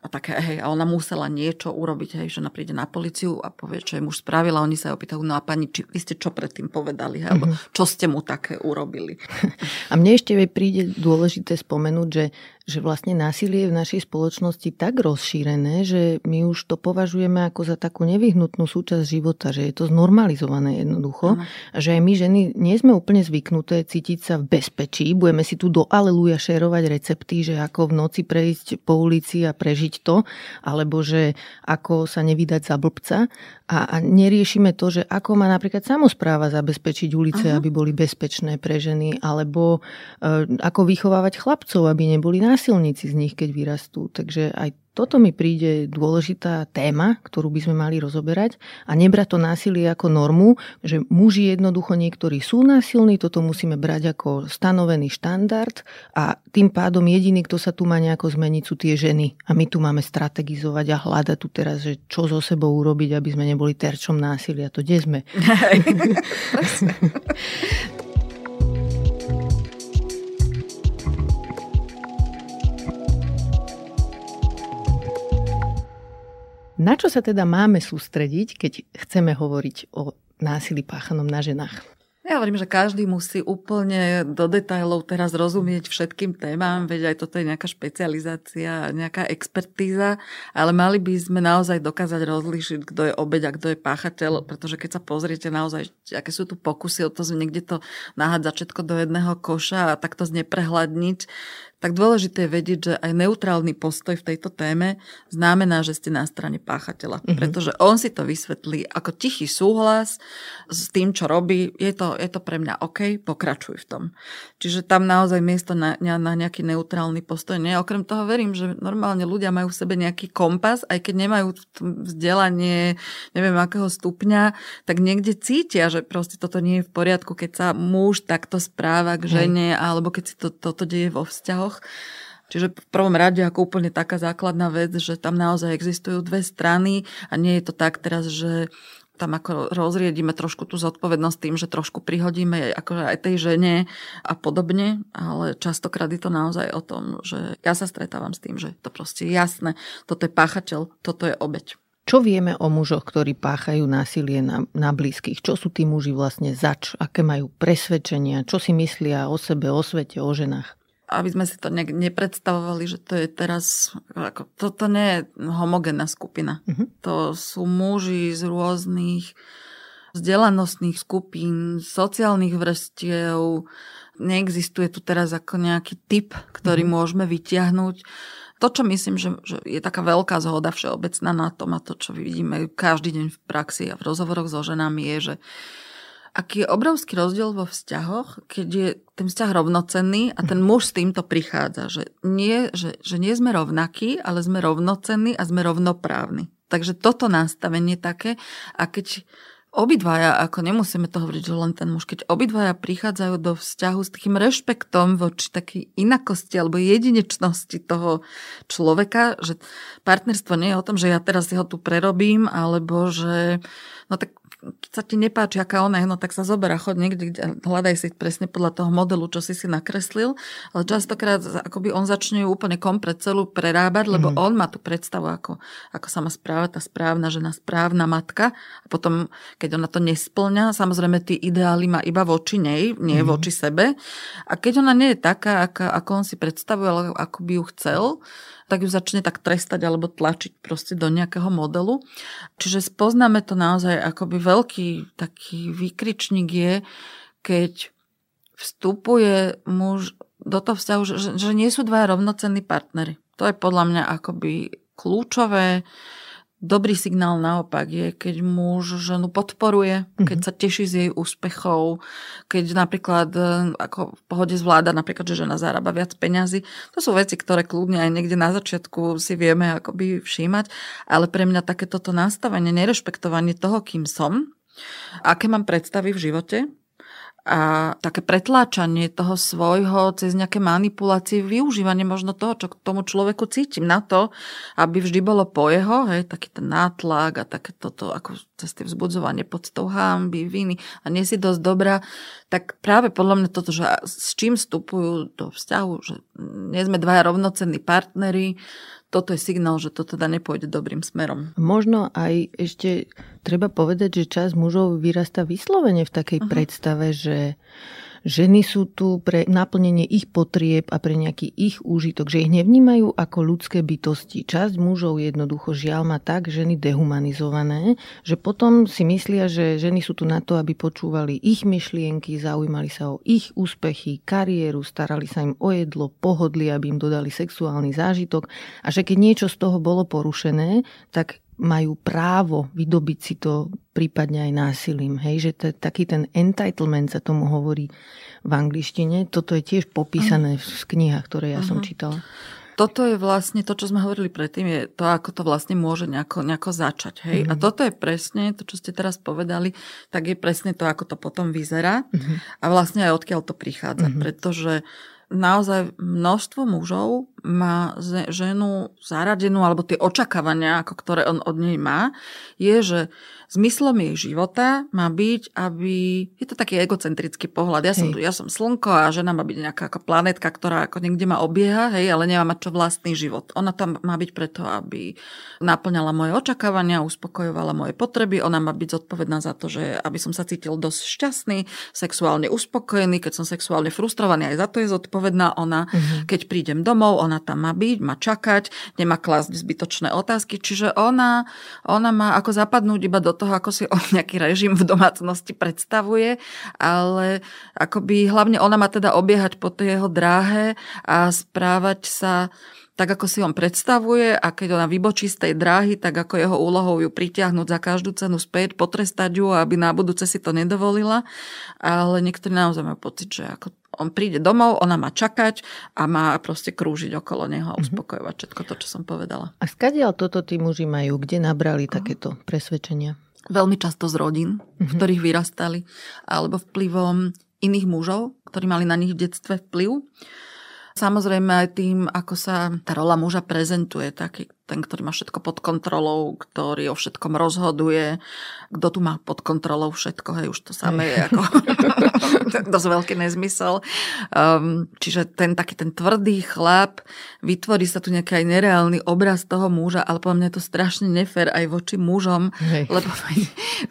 a také, hej, a ona musela niečo urobiť, hej, že ona príde na policiu a povie, čo je muž spravila, oni sa jej opýtajú, no a pani, či, vy ste čo predtým povedali, hej, alebo mhm. čo ste mu také urobili. A mne ešte príde dôležité spomenúť, že že vlastne násilie je v našej spoločnosti tak rozšírené, že my už to považujeme ako za takú nevyhnutnú súčasť života, že je to znormalizované jednoducho ano. a že aj my ženy nie sme úplne zvyknuté cítiť sa v bezpečí. Budeme si tu do aleluja šerovať recepty, že ako v noci prejsť po ulici a prežiť to, alebo že ako sa nevydať za blbca a, a neriešime to, že ako má napríklad samozpráva zabezpečiť ulice, Aha. aby boli bezpečné pre ženy, alebo e, ako vychovávať chlapcov, aby neboli násilníci z nich, keď vyrastú. Takže aj toto mi príde dôležitá téma, ktorú by sme mali rozoberať a nebrať to násilie ako normu, že muži jednoducho niektorí sú násilní, toto musíme brať ako stanovený štandard a tým pádom jediný, kto sa tu má nejako zmeniť, sú tie ženy. A my tu máme strategizovať a hľadať tu teraz, že čo so sebou urobiť, aby sme neboli terčom násilia. To kde sme? Na čo sa teda máme sústrediť, keď chceme hovoriť o násilí páchanom na ženách? Ja hovorím, že každý musí úplne do detajlov teraz rozumieť všetkým témam, veď aj toto je nejaká špecializácia, nejaká expertíza, ale mali by sme naozaj dokázať rozlíšiť, kto je obeď a kto je páchateľ, pretože keď sa pozriete naozaj, aké sú tu pokusy o to, že niekde to nahádzať všetko do jedného koša a takto zneprehľadniť, tak dôležité je vedieť, že aj neutrálny postoj v tejto téme znamená, že ste na strane páchateľa. Mm-hmm. Pretože on si to vysvetlí ako tichý súhlas s tým, čo robí. Je to, je to pre mňa OK, pokračuj v tom. Čiže tam naozaj miesto na, na nejaký neutrálny postoj nie. Okrem toho verím, že normálne ľudia majú v sebe nejaký kompas, aj keď nemajú vzdelanie, neviem akého stupňa, tak niekde cítia, že proste toto nie je v poriadku, keď sa muž takto správa k žene, Hej. alebo keď si to, toto deje vo vzťahoch vzťahoch. Čiže v prvom rade ako úplne taká základná vec, že tam naozaj existujú dve strany a nie je to tak teraz, že tam ako rozriedíme trošku tú zodpovednosť tým, že trošku prihodíme ako aj tej žene a podobne, ale častokrát je to naozaj o tom, že ja sa stretávam s tým, že to proste je jasné, toto je páchateľ, toto je obeď. Čo vieme o mužoch, ktorí páchajú násilie na, na blízkych? Čo sú tí muži vlastne zač? Aké majú presvedčenia? Čo si myslia o sebe, o svete, o ženách? Aby sme si to ne, nepredstavovali, že to je teraz, ako, toto nie je homogénna skupina. Uh-huh. To sú muži z rôznych vzdelanostných skupín, sociálnych vrstiev. Neexistuje tu teraz ako nejaký typ, ktorý uh-huh. môžeme vytiahnuť. To, čo myslím, že, že je taká veľká zhoda všeobecná na tom a to, čo vidíme každý deň v praxi a v rozhovoroch so ženami je, že aký je obrovský rozdiel vo vzťahoch, keď je ten vzťah rovnocenný a ten muž s týmto prichádza, že nie, že, že nie sme rovnakí, ale sme rovnocenní a sme rovnoprávni. Takže toto nastavenie také a keď obidvaja, ako nemusíme to hovoriť, že len ten muž, keď obidvaja prichádzajú do vzťahu s takým rešpektom voči takej inakosti alebo jedinečnosti toho človeka, že partnerstvo nie je o tom, že ja teraz si ho tu prerobím, alebo že no tak sa ti nepáči, aká ona je, no tak sa zober a chod niekde, kde, hľadaj si presne podľa toho modelu, čo si si nakreslil, ale častokrát akoby on začne ju úplne komplet celú prerábať, lebo mm. on má tú predstavu, ako, ako sa má správať tá správna žena, správna matka a potom, keď ona to nesplňa, samozrejme tí ideály má iba voči nej, nie mm. voči sebe a keď ona nie je taká, ako, ako on si predstavuje, ale ako by ju chcel, tak ju začne tak trestať alebo tlačiť proste do nejakého modelu. Čiže spoznáme to naozaj akoby veľký taký výkričník je, keď vstupuje muž do toho vzťahu, že, že nie sú dva rovnocenní partnery. To je podľa mňa akoby kľúčové. Dobrý signál naopak je, keď muž ženu podporuje, keď sa teší z jej úspechov, keď napríklad e, ako v pohode zvláda, napríklad, že žena zarába viac peňazí. To sú veci, ktoré kľudne aj niekde na začiatku si vieme akoby všímať, ale pre mňa takéto nastavenie, nerešpektovanie toho, kým som, aké mám predstavy v živote, a také pretláčanie toho svojho cez nejaké manipulácie, využívanie možno toho, čo k tomu človeku cítim na to, aby vždy bolo po jeho, hej, taký ten nátlak a také toto, ako cez tie vzbudzovanie tou hamby, viny. A nie si dosť dobrá, tak práve podľa mňa toto, že s čím vstupujú do vzťahu, že nie sme dvaja rovnocenní partneri, toto je signál, že to teda nepôjde dobrým smerom. Možno aj ešte treba povedať, že čas mužov vyrasta vyslovene v takej uh-huh. predstave, že ženy sú tu pre naplnenie ich potrieb a pre nejaký ich úžitok, že ich nevnímajú ako ľudské bytosti. Časť mužov jednoducho žiaľ má tak ženy dehumanizované, že potom si myslia, že ženy sú tu na to, aby počúvali ich myšlienky, zaujímali sa o ich úspechy, kariéru, starali sa im o jedlo, pohodli, aby im dodali sexuálny zážitok a že keď niečo z toho bolo porušené, tak majú právo vydobiť si to prípadne aj násilím. Hej, že to, taký ten entitlement sa tomu hovorí v angličtine. Toto je tiež popísané v knihách, ktoré ja uh-huh. som mhm. čítala. Toto je vlastne to, čo sme hovorili predtým, je to, ako to vlastne môže nejako, nejako začať. Hej? Uh-huh. A mhm. toto je presne to, čo ste teraz povedali, tak je presne to, ako to potom vyzerá uh-huh. a vlastne aj odkiaľ to prichádza. Uh-huh. Pretože naozaj množstvo mužov má ženu zaradenú, alebo tie očakávania, ako ktoré on od nej má, je, že zmyslom jej života má byť, aby... Je to taký egocentrický pohľad. Ja som, tu, ja som slnko a žena má byť nejaká ako planetka, ktorá ako niekde ma obieha, hej, ale nemá mať čo vlastný život. Ona tam má byť preto, aby naplňala moje očakávania, uspokojovala moje potreby. Ona má byť zodpovedná za to, že aby som sa cítil dosť šťastný, sexuálne uspokojený, keď som sexuálne frustrovaný, aj za to je zodpovedná ona. Uh-huh. Keď prídem domov, ona tam má byť, má čakať, nemá klásť zbytočné otázky. Čiže ona, ona má ako zapadnúť iba do toho, ako si on nejaký režim v domácnosti predstavuje, ale akoby hlavne ona má teda obiehať po tej jeho dráhe a správať sa tak, ako si on predstavuje a keď ona vybočí z tej dráhy, tak ako jeho úlohou ju pritiahnuť za každú cenu späť, potrestať ju, aby na budúce si to nedovolila. Ale niektorí naozaj majú pocit, že ako on príde domov, ona má čakať a má proste krúžiť okolo neho a mhm. uspokojovať všetko to, čo som povedala. A skadiaľ toto tí muži majú? Kde nabrali takéto presvedčenia? Veľmi často z rodín, mm-hmm. v mhm. ktorých vyrastali, alebo vplyvom iných mužov, ktorí mali na nich v detstve vplyv. Samozrejme aj tým, ako sa tá rola muža prezentuje, taký ten, ktorý má všetko pod kontrolou, ktorý o všetkom rozhoduje, kto tu má pod kontrolou všetko, hej, už to samé je ako dosť veľký nezmysel. Um, čiže ten taký ten tvrdý chlap, vytvorí sa tu nejaký aj nereálny obraz toho muža, ale po mňa je to strašne nefér aj voči mužom, hej. lebo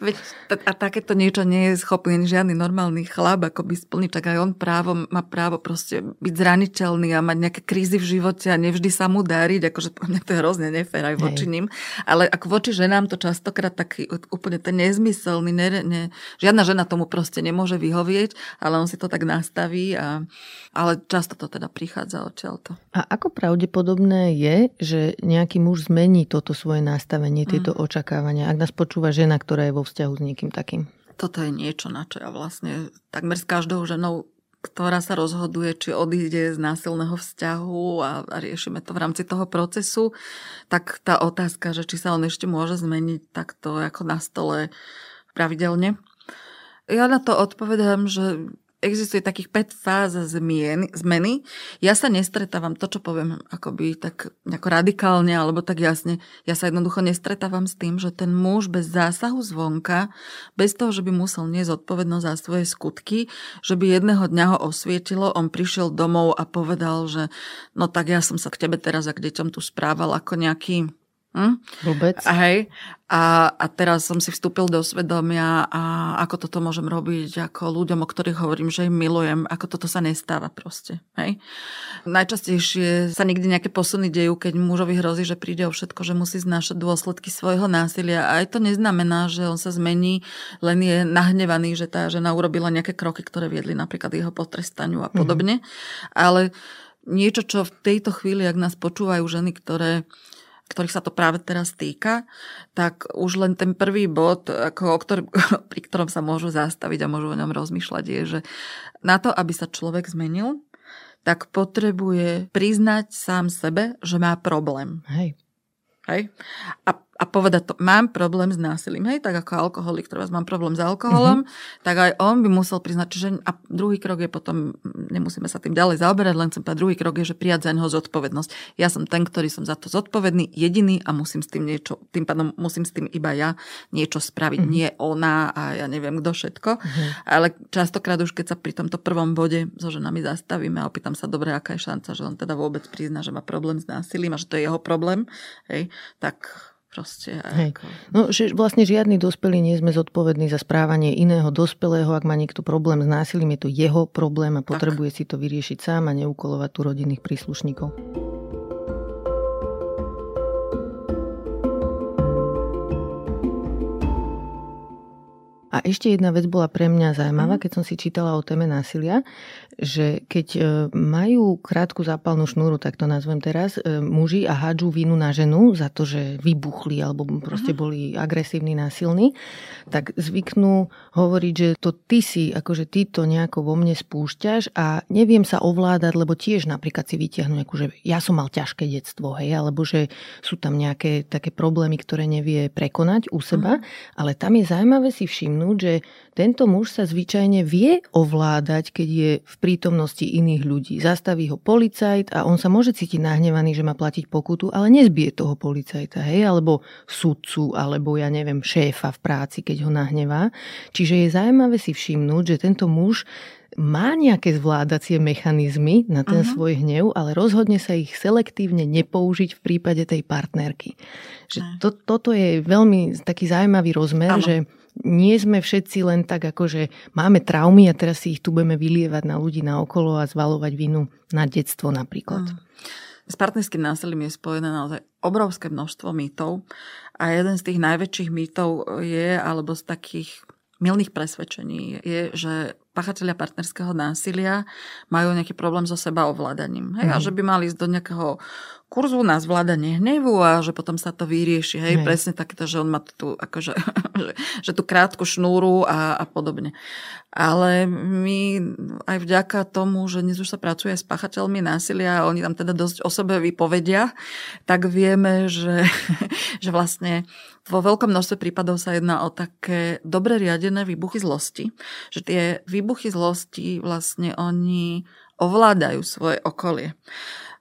veď, a takéto niečo nie je schopný žiadny normálny chlap, ako by splniť, tak aj on právo, má právo proste byť zraniteľný a mať nejaké krízy v živote a nevždy sa mu dariť, akože to je hrozne nefér aj voči ním. Ale ako voči ženám to častokrát taký úplne ten nezmyselný, ne, ne, žiadna žena tomu proste nemôže vyhovieť, ale on si to tak nastaví. A, ale často to teda prichádza odtiaľto. A ako pravdepodobné je, že nejaký muž zmení toto svoje nastavenie, tieto mm. očakávania, ak nás počúva žena, ktorá je vo vzťahu s niekým takým? Toto je niečo, na čo ja vlastne takmer s každou ženou ktorá sa rozhoduje, či odíde z násilného vzťahu a, a riešime to v rámci toho procesu, tak tá otázka, že či sa on ešte môže zmeniť, tak to ako na stole pravidelne. Ja na to odpovedám, že existuje takých 5 fáz zmien, zmeny. Ja sa nestretávam, to čo poviem akoby tak ako radikálne alebo tak jasne, ja sa jednoducho nestretávam s tým, že ten muž bez zásahu zvonka, bez toho, že by musel niesť zodpovednosť za svoje skutky, že by jedného dňa ho osvietilo, on prišiel domov a povedal, že no tak ja som sa k tebe teraz a k deťom tu správal ako nejaký Hm? Vôbec. A hej. A, a teraz som si vstúpil do svedomia a ako toto môžem robiť ako ľuďom, o ktorých hovorím, že im milujem, ako toto sa nestáva proste. Hej. Najčastejšie sa nikdy nejaké posuny dejú, keď mužovi hrozí, že príde o všetko, že musí znášať dôsledky svojho násilia. A aj to neznamená, že on sa zmení, len je nahnevaný, že tá žena urobila nejaké kroky, ktoré viedli napríklad jeho potrestaniu a podobne. Mm-hmm. Ale niečo, čo v tejto chvíli, ak nás počúvajú ženy, ktoré ktorých sa to práve teraz týka, tak už len ten prvý bod, ako, ktorý, pri ktorom sa môžu zastaviť a môžu o ňom rozmýšľať, je, že na to, aby sa človek zmenil, tak potrebuje priznať sám sebe, že má problém. Hej. Hej? A a povedať to, mám problém s násilím, hej, tak ako alkoholik, ktorý mám problém s alkoholom, mm-hmm. tak aj on by musel priznať, že a druhý krok je potom, nemusíme sa tým ďalej zaoberať, len som druhý krok je, že prijať za neho zodpovednosť. Ja som ten, ktorý som za to zodpovedný, jediný a musím s tým niečo, tým pádom musím s tým iba ja niečo spraviť, mm-hmm. nie ona a ja neviem kto všetko. Mm-hmm. Ale častokrát už keď sa pri tomto prvom bode so ženami zastavíme a opýtam sa, dobre, aká je šanca, že on teda vôbec prizná, že má problém s násilím a že to je jeho problém, hej, tak Proste, Hej. Ako... No, že vlastne žiadny dospelý nie sme zodpovední za správanie iného dospelého. Ak má niekto problém s násilím, je to jeho problém a potrebuje tak. si to vyriešiť sám a neukolovať tu rodinných príslušníkov. A ešte jedna vec bola pre mňa zaujímavá, mhm. keď som si čítala o téme násilia, že keď e, majú krátku zápalnú šnúru, tak to nazvem teraz, e, muži a hádžu vínu na ženu za to, že vybuchli alebo proste mhm. boli agresívni, násilní, tak zvyknú hovoriť, že to ty si, akože ty to nejako vo mne spúšťaš a neviem sa ovládať, lebo tiež napríklad si vytiahnu nejakú, že ja som mal ťažké detstvo, hej, alebo že sú tam nejaké také problémy, ktoré nevie prekonať u seba, uh-huh. ale tam je zaujímavé si všimnúť, že tento muž sa zvyčajne vie ovládať, keď je v prítomnosti iných ľudí. Zastaví ho policajt a on sa môže cítiť nahnevaný, že má platiť pokutu, ale nezbije toho policajta, hej, alebo sudcu, alebo ja neviem, šéfa v práci, keď ho nahnevá. Čiže je zaujímavé si všimnúť, že tento muž má nejaké zvládacie mechanizmy na ten uh-huh. svoj hnev, ale rozhodne sa ich selektívne nepoužiť v prípade tej partnerky. Že to, toto je veľmi taký zaujímavý rozmer, ano. že nie sme všetci len tak ako, že máme traumy a teraz si ich tu budeme vylievať na ľudí na okolo a zvalovať vinu na detstvo napríklad. Mm. S partnerským násilím je spojené naozaj obrovské množstvo mýtov a jeden z tých najväčších mýtov je, alebo z takých milných presvedčení je, že pachatelia partnerského násilia majú nejaký problém so seba ovládaním. Hej? Mm. A mhm. že by mali ísť do nejakého kurzu na zvládanie hnevu a že potom sa to vyrieši. Hej, Hej. presne takéto, že on má tú, akože, že, že tú krátku šnúru a, a podobne. Ale my aj vďaka tomu, že dnes už sa pracuje s pachateľmi násilia a oni tam teda dosť o sebe vypovedia, tak vieme, že, že vlastne vo veľkom množstve prípadov sa jedná o také dobre riadené výbuchy zlosti. Že tie výbuchy zlosti vlastne oni ovládajú svoje okolie.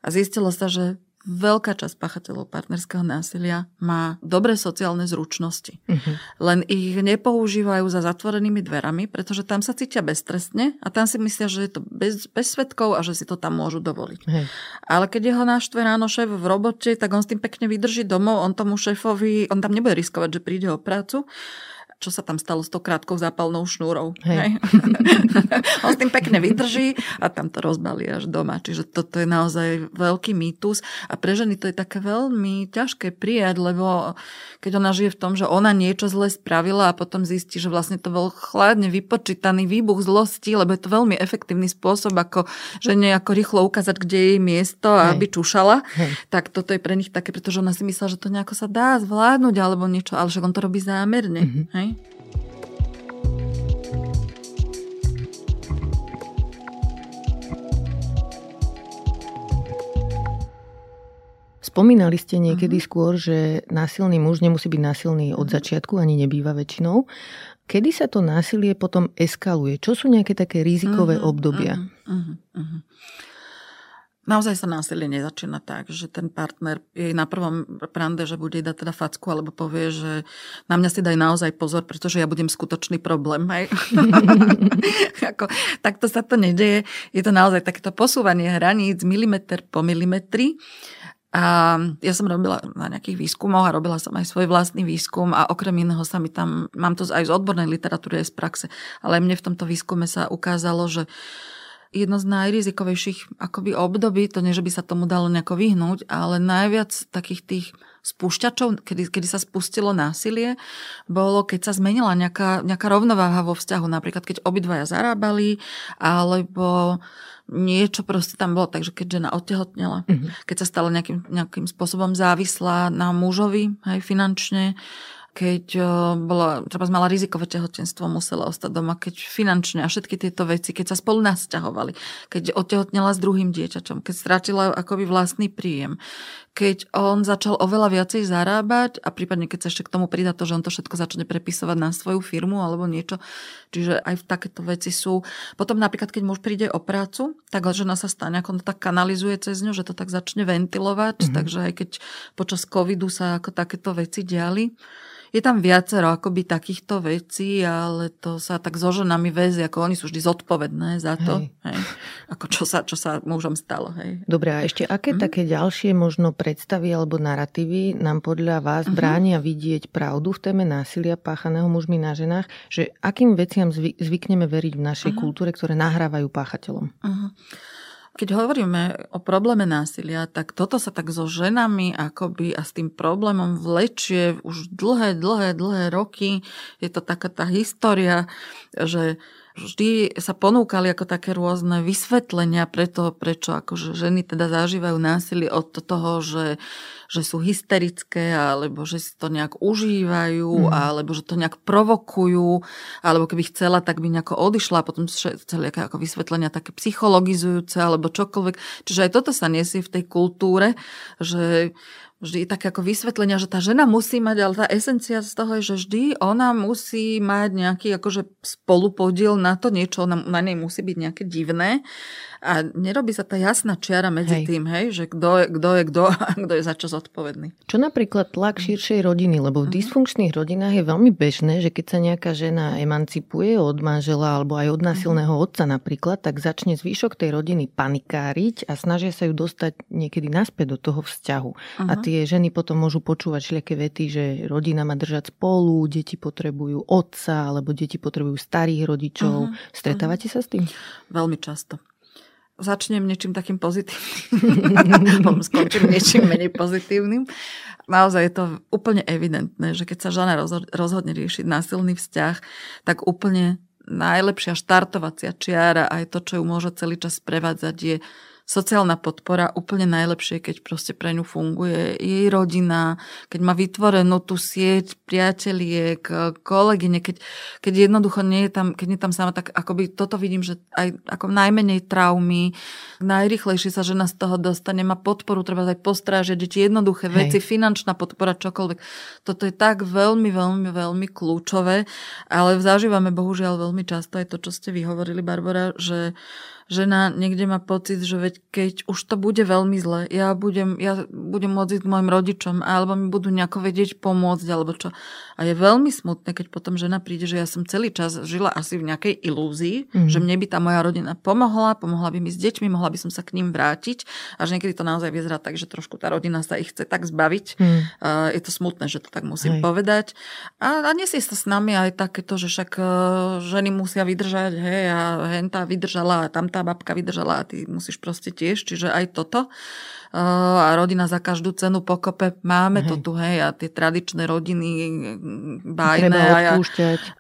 A zistilo sa, že veľká časť pachateľov partnerského násilia má dobré sociálne zručnosti. Uh-huh. Len ich nepoužívajú za zatvorenými dverami, pretože tam sa cítia beztrestne a tam si myslia, že je to bez, bez svetkov a že si to tam môžu dovoliť. Uh-huh. Ale keď jeho naštve ráno šéf v robote, tak on s tým pekne vydrží domov, on tomu šéfovi, on tam nebude riskovať, že príde o prácu čo sa tam stalo s tou krátkou zápalnou šnúrou. Hej. Hej. On s tým pekne vydrží a tam to rozbalí až doma. Čiže toto je naozaj veľký mýtus a pre ženy to je také veľmi ťažké prijať, lebo keď ona žije v tom, že ona niečo zle spravila a potom zistí, že vlastne to bol chladne vypočítaný výbuch zlosti, lebo je to veľmi efektívny spôsob, ako že nejako rýchlo ukázať, kde je jej miesto a aby čušala, Hej. tak toto je pre nich také, pretože ona si myslela, že to nejako sa dá zvládnuť alebo niečo, ale že on to robí zámerne. Mm-hmm. Hej? Spomínali ste niekedy uh-huh. skôr, že násilný muž nemusí byť násilný od mhm. začiatku, ani nebýva väčšinou. Kedy sa to násilie potom eskaluje? Čo sú nejaké také rizikové uh-huh, obdobia? Uh-huh, uh-huh. Naozaj sa násilie nezačína tak, že ten partner je na prvom prande, že bude dať teda facku, alebo povie, že na mňa si daj naozaj pozor, pretože ja budem skutočný problém. Hej? Ako, takto sa to nedeje. Je to naozaj takéto posúvanie hraníc milimeter po milimetri. A ja som robila na nejakých výskumoch a robila som aj svoj vlastný výskum a okrem iného sa mi tam, mám to aj z odbornej literatúry, aj z praxe, ale mne v tomto výskume sa ukázalo, že jedno z najrizikovejších akoby období, to nie, že by sa tomu dalo nejako vyhnúť, ale najviac takých tých spúšťačov, kedy, kedy sa spustilo násilie, bolo, keď sa zmenila nejaká, nejaká rovnováha vo vzťahu. Napríklad, keď obidvaja zarábali, alebo niečo proste tam bolo, takže keď žena otehotnela, mm-hmm. keď sa stala nejakým, nejakým spôsobom závislá na mužovi, aj finančne, keď eh, bola, treba mala rizikové tehotenstvo, musela ostať doma, keď finančne a všetky tieto veci, keď sa spolu nasťahovali, keď otehotnela s druhým dieťačom, keď stratila akoby vlastný príjem, keď on začal oveľa viacej zarábať a prípadne keď sa ešte k tomu pridá to, že on to všetko začne prepisovať na svoju firmu alebo niečo. Čiže aj v takéto veci sú. Potom napríklad, keď muž príde o prácu, tak žena sa stane, ako to tak kanalizuje cez ňu, že to tak začne ventilovať. Mm-hmm. Takže aj keď počas covidu sa ako takéto veci diali, je tam viacero akoby takýchto vecí, ale to sa tak so ženami väzie, ako oni sú vždy zodpovedné za to, hej. Hej, ako čo sa, čo sa mužom stalo. Hej. Dobre, a ešte aké mm. také ďalšie možno predstavy alebo narratívy nám podľa vás mm-hmm. bránia vidieť pravdu v téme násilia páchaného mužmi na ženách, že akým veciam zvykneme veriť v našej mm-hmm. kultúre, ktoré nahrávajú páchateľom? Mm-hmm. Keď hovoríme o probléme násilia, tak toto sa tak so ženami akoby a s tým problémom vlečie už dlhé, dlhé, dlhé roky. Je to taká tá história, že vždy sa ponúkali ako také rôzne vysvetlenia preto, prečo akože ženy teda zažívajú násilie od toho, že, že sú hysterické, alebo že si to nejak užívajú, mm. alebo že to nejak provokujú, alebo keby chcela, tak by nejako odišla a potom celé ako vysvetlenia také psychologizujúce, alebo čokoľvek. Čiže aj toto sa nesie v tej kultúre, že vždy také ako vysvetlenia, že tá žena musí mať, ale tá esencia z toho je, že vždy ona musí mať nejaký akože spolupodiel na to, niečo na, na nej musí byť nejaké divné a nerobí sa tá jasná čiara medzi hej. tým, hej, že kto je kto je kto a kto je za čo zodpovedný. Čo napríklad tlak širšej rodiny, lebo v mhm. dysfunkčných rodinách je veľmi bežné, že keď sa nejaká žena emancipuje od manžela alebo aj od násilného mhm. otca napríklad, tak začne zvyšok tej rodiny panikáriť a snažia sa ju dostať niekedy naspäť do toho vzťahu. Uh-huh. A mhm. tie ženy potom môžu počúvať všelijaké vety, že rodina má držať spolu, deti potrebujú otca alebo deti potrebujú starých rodičov. Uh-huh. Stretávate uh-huh. sa s tým? Veľmi často začnem niečím takým pozitívnym, skončím niečím menej pozitívnym. Naozaj je to úplne evidentné, že keď sa žena rozhodne riešiť násilný vzťah, tak úplne najlepšia štartovacia čiara, aj to, čo ju môže celý čas prevádzať, je sociálna podpora úplne najlepšie, keď proste pre ňu funguje jej rodina, keď má vytvorenú tú sieť priateliek, kolegyne, keď, keď jednoducho nie je tam, keď nie je tam sama, tak akoby toto vidím, že aj ako najmenej traumy, najrychlejšie sa žena z toho dostane, má podporu, treba aj postrážiť deti, jednoduché Hej. veci, finančná podpora, čokoľvek. Toto je tak veľmi, veľmi, veľmi kľúčové, ale zažívame bohužiaľ veľmi často aj to, čo ste vyhovorili, Barbara, že žena niekde má pocit, že veď keď už to bude veľmi zle, ja budem, ja budem môcť ísť mojim rodičom, alebo mi budú nejako vedieť pomôcť, alebo čo. A je veľmi smutné, keď potom žena príde, že ja som celý čas žila asi v nejakej ilúzii, mm. že mne by tá moja rodina pomohla, pomohla by mi s deťmi, mohla by som sa k ním vrátiť. A že niekedy to naozaj vyzerá tak, že trošku tá rodina sa ich chce tak zbaviť. Mm. Uh, je to smutné, že to tak musím Hej. povedať. A, a nesie sa s nami aj takéto, že však uh, ženy musia vydržať, hej, a hentá vydržala a tamtá babka vydržala a ty musíš proste tiež, čiže aj toto. A rodina za každú cenu pokope. Máme hej. to tu, hej, a tie tradičné rodiny bajné. a,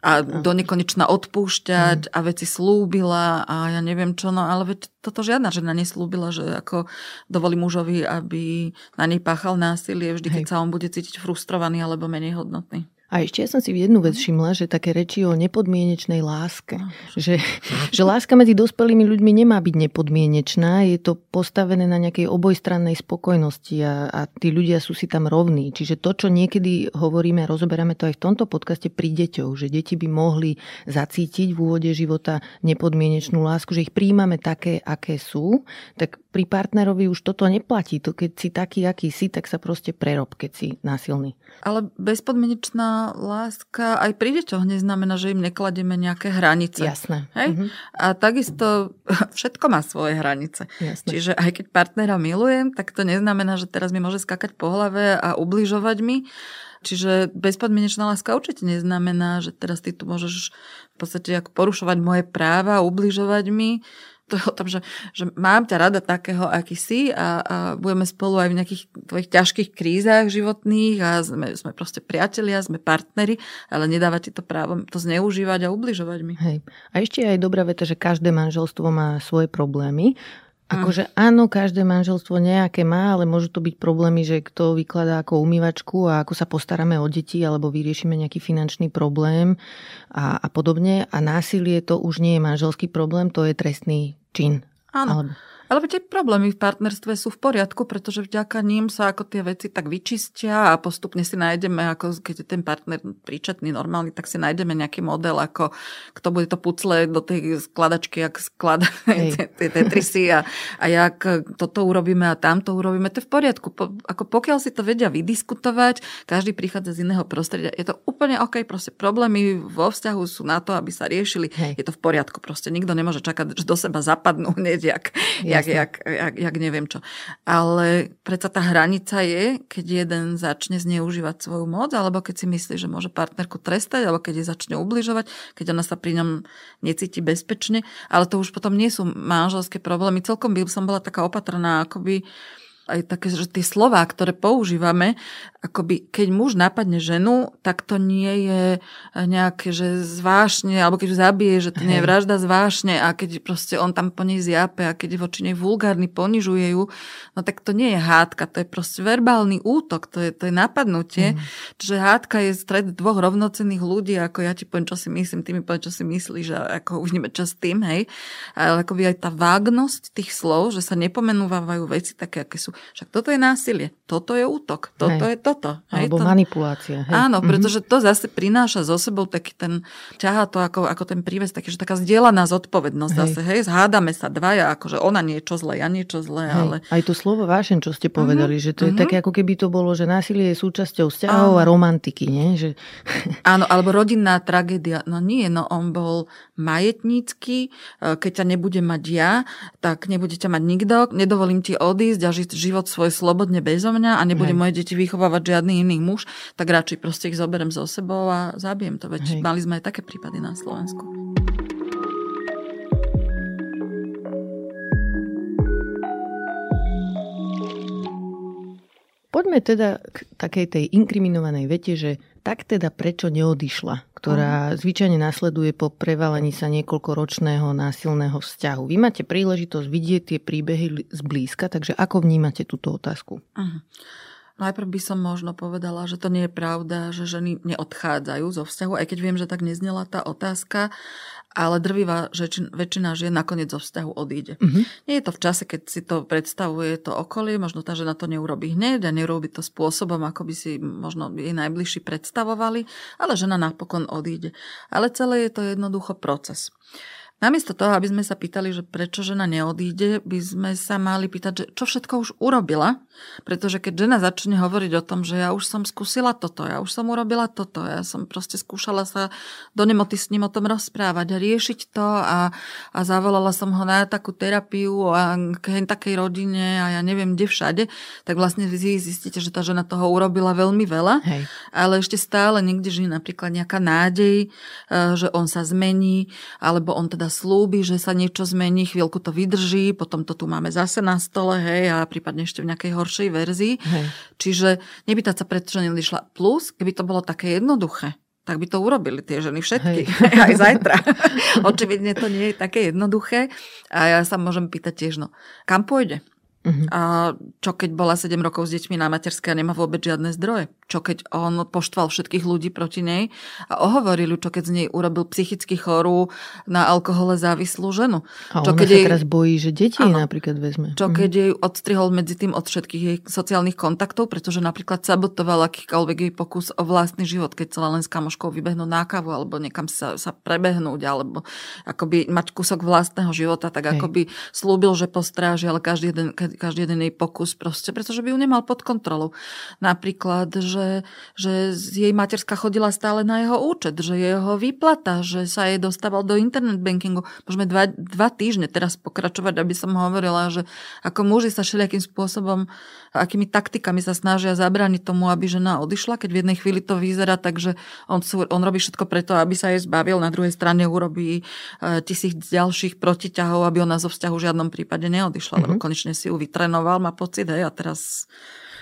a do nekonečna odpúšťať hej. a veci slúbila a ja neviem čo, no ale veď toto žiadna žena neslúbila, že ako dovolí mužovi, aby na nej páchal násilie vždy, keď hej. sa on bude cítiť frustrovaný alebo menej hodnotný. A ešte ja som si jednu vec všimla, že také reči o nepodmienečnej láske. Že, že láska medzi dospelými ľuďmi nemá byť nepodmienečná, je to postavené na nejakej obojstrannej spokojnosti a, a tí ľudia sú si tam rovní. Čiže to, čo niekedy hovoríme, rozoberáme to aj v tomto podcaste pri deťoch, že deti by mohli zacítiť v úvode života nepodmienečnú lásku, že ich príjmame také, aké sú, tak pri partnerovi už toto neplatí. To keď si taký, aký si, tak sa proste prerob, keď si násilný. Ale bezpodmienečná láska aj pri deťoch neznamená, že im nekladieme nejaké hranice. Jasné. Hej? Mm-hmm. A takisto všetko má svoje hranice. Jasné. Čiže aj keď partnera milujem, tak to neznamená, že teraz mi môže skakať po hlave a ubližovať mi. Čiže bezpodmienečná láska určite neznamená, že teraz ty tu môžeš v podstate ako porušovať moje práva, ubližovať mi to je o tom, že, že mám ťa rada takého, aký si a, a budeme spolu aj v nejakých tvojich ťažkých krízach životných a sme, sme proste priatelia, sme partneri, ale nedáva ti to právo to zneužívať a ubližovať mi. Hej. A ešte je aj dobrá veta, že každé manželstvo má svoje problémy. Akože áno, každé manželstvo nejaké má, ale môžu to byť problémy, že kto vykladá ako umývačku a ako sa postaráme o deti alebo vyriešime nejaký finančný problém a, a podobne. A násilie to už nie je manželský problém, to je trestný čin. Áno. Alebo... Ale tie problémy v partnerstve sú v poriadku, pretože vďaka ním sa ako tie veci tak vyčistia a postupne si nájdeme, ako keď je ten partner príčetný, normálny, tak si nájdeme nejaký model, ako kto bude to pucle do tej skladačky, jak sklada tie tetrisy a, a jak toto urobíme a tamto urobíme. To je v poriadku. Po, ako pokiaľ si to vedia vydiskutovať, každý prichádza z iného prostredia, je to úplne OK. Proste problémy vo vzťahu sú na to, aby sa riešili. Hej. Je to v poriadku. Proste nikto nemôže čakať, že do seba zapadnú hneď, jak, jak jak, jak, jak, jak neviem čo. Ale predsa tá hranica je, keď jeden začne zneužívať svoju moc, alebo keď si myslí, že môže partnerku trestať, alebo keď jej začne ubližovať, keď ona sa pri ňom necíti bezpečne. Ale to už potom nie sú manželské problémy. Celkom by som bola taká opatrná, akoby aj také, že tie slová, ktoré používame, akoby keď muž napadne ženu, tak to nie je nejaké, že zvášne, alebo keď ju zabije, že to nie je vražda zvášne a keď proste on tam po nej zjape a keď je voči nej vulgárny, ponižuje ju, no tak to nie je hádka, to je proste verbálny útok, to je, to je napadnutie. Mm. Čiže hádka je stred dvoch rovnocenných ľudí, ako ja ti poviem, čo si myslím, ty mi poviem, čo si myslíš a ako uvidíme, čo s tým, hej. Ale akoby aj tá vágnosť tých slov, že sa nepomenúvajú veci také, aké sú. Však toto je násilie, toto je útok, toto hej. je to toto. Alebo to... manipulácia. Hej. Áno, mm-hmm. pretože to zase prináša zo sebou taký ten, ťahá to ako, ako ten príves, taký, že taká zdieľaná zodpovednosť hej. zase, hej, zhádame sa dvaja, akože ona niečo zle, ja niečo zle, hej. ale... Aj to slovo vášen, čo ste povedali, mm-hmm. že to je mm-hmm. také, ako keby to bolo, že násilie je súčasťou vzťahov a romantiky, nie? Že... Áno, alebo rodinná tragédia. No nie, no on bol majetnícky, e, keď ťa nebude mať ja, tak nebude ťa mať nikto, nedovolím ti odísť a žiť život svoj slobodne bezo mňa a nebude moje deti vychovávať žiadny iný muž, tak radšej proste ich zoberiem so sebou a zabijem to. Veď Hej. mali sme aj také prípady na Slovensku. Poďme teda k takej tej inkriminovanej vete, že tak teda prečo neodišla, ktorá uh-huh. zvyčajne nasleduje po prevalení sa niekoľkoročného násilného vzťahu. Vy máte príležitosť vidieť tie príbehy zblízka, takže ako vnímate túto otázku? Uh-huh. Najprv by som možno povedala, že to nie je pravda, že ženy neodchádzajú zo vzťahu, aj keď viem, že tak neznela tá otázka, ale drvivá väčšina žien nakoniec zo vzťahu odíde. Mm-hmm. Nie je to v čase, keď si to predstavuje to okolie, možno tá žena to neurobi hneď a neurobi to spôsobom, ako by si možno jej najbližší predstavovali, ale žena napokon odíde. Ale celé je to jednoducho proces. Namiesto toho, aby sme sa pýtali, že prečo žena neodíde, by sme sa mali pýtať, že čo všetko už urobila, pretože keď žena začne hovoriť o tom, že ja už som skúsila toto, ja už som urobila toto, ja som proste skúšala sa do nemoty s ním o tom rozprávať a riešiť to a, a zavolala som ho na takú terapiu a k takej rodine a ja neviem kde všade, tak vlastne vy zistíte, že tá žena toho urobila veľmi veľa, Hej. ale ešte stále niekde žije napríklad nejaká nádej, e, že on sa zmení, alebo on teda slúbi, že sa niečo zmení, chvíľku to vydrží, potom to tu máme zase na stole, hej, a prípadne ešte v nejakej horšej verzii. Hej. Čiže nepýtať sa, prečo neodišla. Plus, keby to bolo také jednoduché, tak by to urobili tie ženy všetky, Hej. aj zajtra. Očividne to nie je také jednoduché. A ja sa môžem pýtať tiež, no, kam pôjde? Uh-huh. A čo keď bola 7 rokov s deťmi na materskej a nemá vôbec žiadne zdroje? Čo keď on poštval všetkých ľudí proti nej a ohovorili, čo keď z nej urobil psychicky chorú na alkohole závislú ženu? A čo ona keď sa jej... teraz bojí, že deti áno, napríklad vezme. Čo uh-huh. keď jej odstrihol medzi tým od všetkých jej sociálnych kontaktov, pretože napríklad sabotoval akýkoľvek jej pokus o vlastný život, keď chcela len s kamoškou vybehnúť na kávu alebo niekam sa, sa prebehnúť alebo akoby mať kúsok vlastného života, tak Hej. akoby slúbil, že postráži, ale každý jeden, každý jeden jej pokus proste, pretože by ju nemal pod kontrolou. Napríklad, že, že jej materská chodila stále na jeho účet, že jeho výplata, že sa jej dostával do internet bankingu. Môžeme dva, dva týždne teraz pokračovať, aby som hovorila, že ako muži sa všelijakým spôsobom, akými taktikami sa snažia zabrániť tomu, aby žena odišla, keď v jednej chvíli to vyzerá tak, že on, on robí všetko preto, aby sa jej zbavil, na druhej strane urobí e, tisíc ďalších protiťahov, aby ona zo vzťahu v žiadnom prípade neodišla, mm-hmm. lebo mhm. konečne si ju vytrenoval, má pocit, hej, a teraz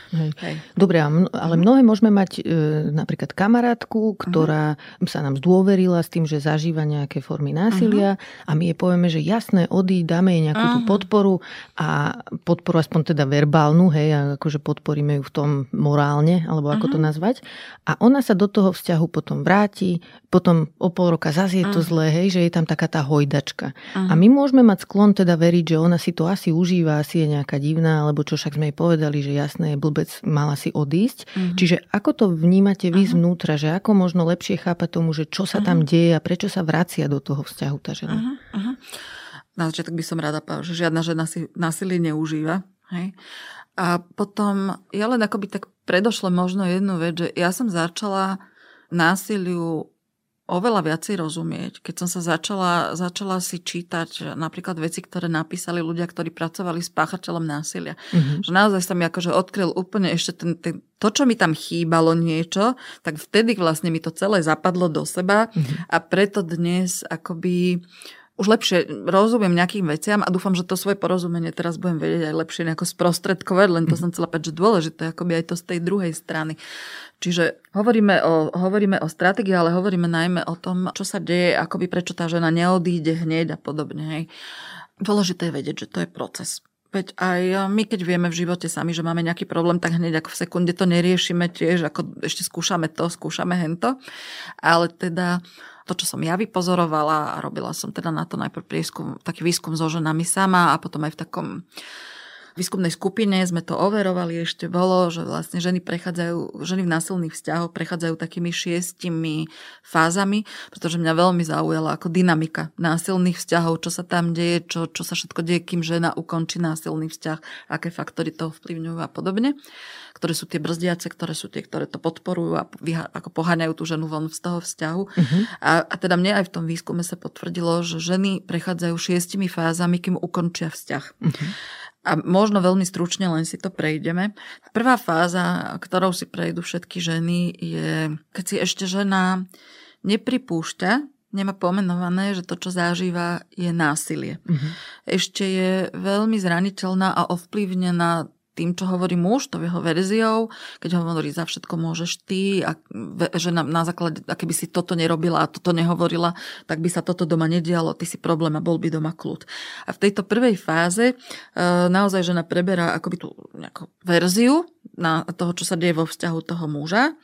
Hej. Hej. Dobre, ale mhm. mnohé môžeme mať e, napríklad kamarátku, ktorá uh-huh. sa nám zdôverila s tým, že zažíva nejaké formy násilia uh-huh. a my jej povieme, že jasné, odíď, dáme jej nejakú uh-huh. tú podporu a podporu aspoň teda verbálnu, hej, a akože podporíme ju v tom morálne, alebo ako uh-huh. to nazvať. A ona sa do toho vzťahu potom vráti, potom o pol roka zase je to uh-huh. zlé, hej, že je tam taká tá hojdačka. Uh-huh. A my môžeme mať sklon teda veriť, že ona si to asi užíva, asi je nejaká divná, alebo čo však sme jej povedali, že jasné, je blbé vôbec mala si odísť. Mm-hmm. Čiže ako to vnímate vy uh-huh. zvnútra, že ako možno lepšie chápať tomu, že čo sa uh-huh. tam deje a prečo sa vracia do toho vzťahu tá žena? Uh-huh. Uh-huh. Na začiatok by som rada povedala, že žiadna žena si násilie neužíva. Hej? A potom ja len akoby tak predošle možno jednu vec, že ja som začala násiliu oveľa viacej rozumieť, keď som sa začala, začala si čítať napríklad veci, ktoré napísali ľudia, ktorí pracovali s páchateľom násilia. Mm-hmm. Že naozaj sa mi akože odkryl úplne ešte ten, ten, to, čo mi tam chýbalo niečo, tak vtedy vlastne mi to celé zapadlo do seba mm-hmm. a preto dnes akoby už lepšie rozumiem nejakým veciam a dúfam, že to svoje porozumenie teraz budem vedieť aj lepšie nejako sprostredkovať, len to som chcela povedať, že dôležité, akoby aj to z tej druhej strany. Čiže hovoríme o, hovoríme o stratégii, ale hovoríme najmä o tom, čo sa deje, akoby prečo tá žena neodíde hneď a podobne. Hej. Dôležité je vedieť, že to je proces. Veď aj my, keď vieme v živote sami, že máme nejaký problém, tak hneď ako v sekunde to neriešime tiež, ako ešte skúšame to, skúšame hento. Ale teda to, čo som ja vypozorovala a robila som teda na to najprv prieskum, taký výskum so ženami sama a potom aj v takom výskumnej skupine sme to overovali, ešte bolo, že vlastne ženy prechádzajú, ženy v násilných vzťahoch prechádzajú takými šiestimi fázami, pretože mňa veľmi zaujala ako dynamika násilných vzťahov, čo sa tam deje, čo, čo sa všetko deje, kým žena ukončí násilný vzťah, aké faktory to vplyvňujú a podobne ktoré sú tie brzdiace, ktoré sú tie, ktoré to podporujú a vyha, ako poháňajú tú ženu von z toho vzťahu. Uh-huh. A, a teda mne aj v tom výskume sa potvrdilo, že ženy prechádzajú šiestimi fázami, kým ukončia vzťah. Uh-huh. A možno veľmi stručne len si to prejdeme. Prvá fáza, ktorou si prejdú všetky ženy, je, keď si ešte žena nepripúšťa, nemá pomenované, že to, čo zažíva, je násilie. Mm-hmm. Ešte je veľmi zraniteľná a ovplyvnená tým, čo hovorí muž, to jeho verziou, keď hovorí za všetko môžeš ty a že na, na základe, a keby si toto nerobila a toto nehovorila, tak by sa toto doma nedialo, ty si problém a bol by doma kľud. A v tejto prvej fáze e, naozaj žena preberá akoby tú nejakú verziu na toho, čo sa deje vo vzťahu toho muža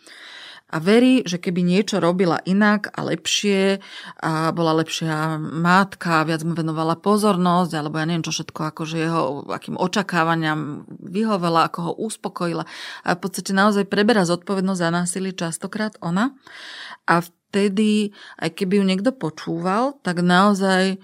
a verí, že keby niečo robila inak a lepšie a bola lepšia mátka, viac mu venovala pozornosť, alebo ja neviem čo všetko, akože jeho akým očakávaniam vyhovela, ako ho uspokojila. A v podstate naozaj preberá zodpovednosť za násilie častokrát ona. A vtedy, aj keby ju niekto počúval, tak naozaj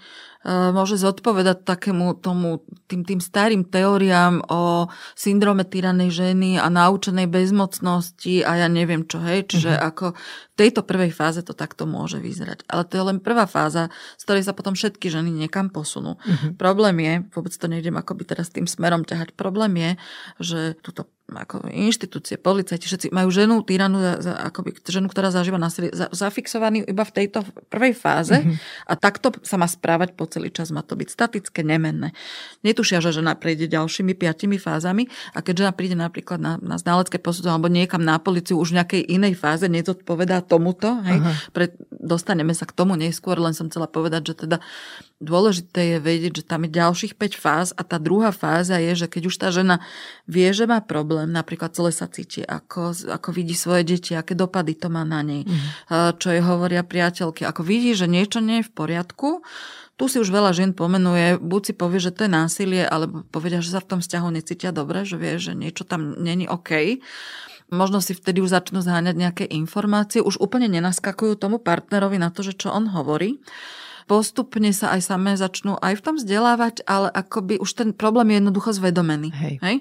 môže zodpovedať takému tomu, tým, tým starým teóriám o syndrome tyranej ženy a naučenej bezmocnosti a ja neviem čo, hej. Čiže uh-huh. ako v tejto prvej fáze to takto môže vyzerať. Ale to je len prvá fáza, z ktorej sa potom všetky ženy niekam posunú. Uh-huh. Problém je, vôbec to nejdem akoby teraz tým smerom ťahať, problém je, že túto ako inštitúcie, policajti, všetci majú ženu tyranu, akoby ženu, ktorá zažíva násilie, za, zafixovaný iba v tejto prvej fáze mm-hmm. a takto sa má správať po celý čas, má to byť statické, nemenné. Netušia, že žena prejde ďalšími piatimi fázami a keď žena príde napríklad na, na znalecké posudzovanie alebo niekam na policiu už v nejakej inej fáze, nezodpovedá tomuto, hej, pre, dostaneme sa k tomu neskôr, len som chcela povedať, že teda dôležité je vedieť, že tam je ďalších 5 fáz a tá druhá fáza je, že keď už tá žena vie, že má problém, napríklad celé sa cíti, ako, ako vidí svoje deti, aké dopady to má na nej, mm. čo jej hovoria priateľky, ako vidí, že niečo nie je v poriadku, tu si už veľa žien pomenuje, buď si povie, že to je násilie, alebo povedia, že sa v tom vzťahu necítia dobre, že vie, že niečo tam není OK. Možno si vtedy už začnú zháňať nejaké informácie, už úplne nenaskakujú tomu partnerovi na to, že čo on hovorí postupne sa aj samé začnú aj v tom vzdelávať, ale akoby už ten problém je jednoducho zvedomený. Hej. Hej?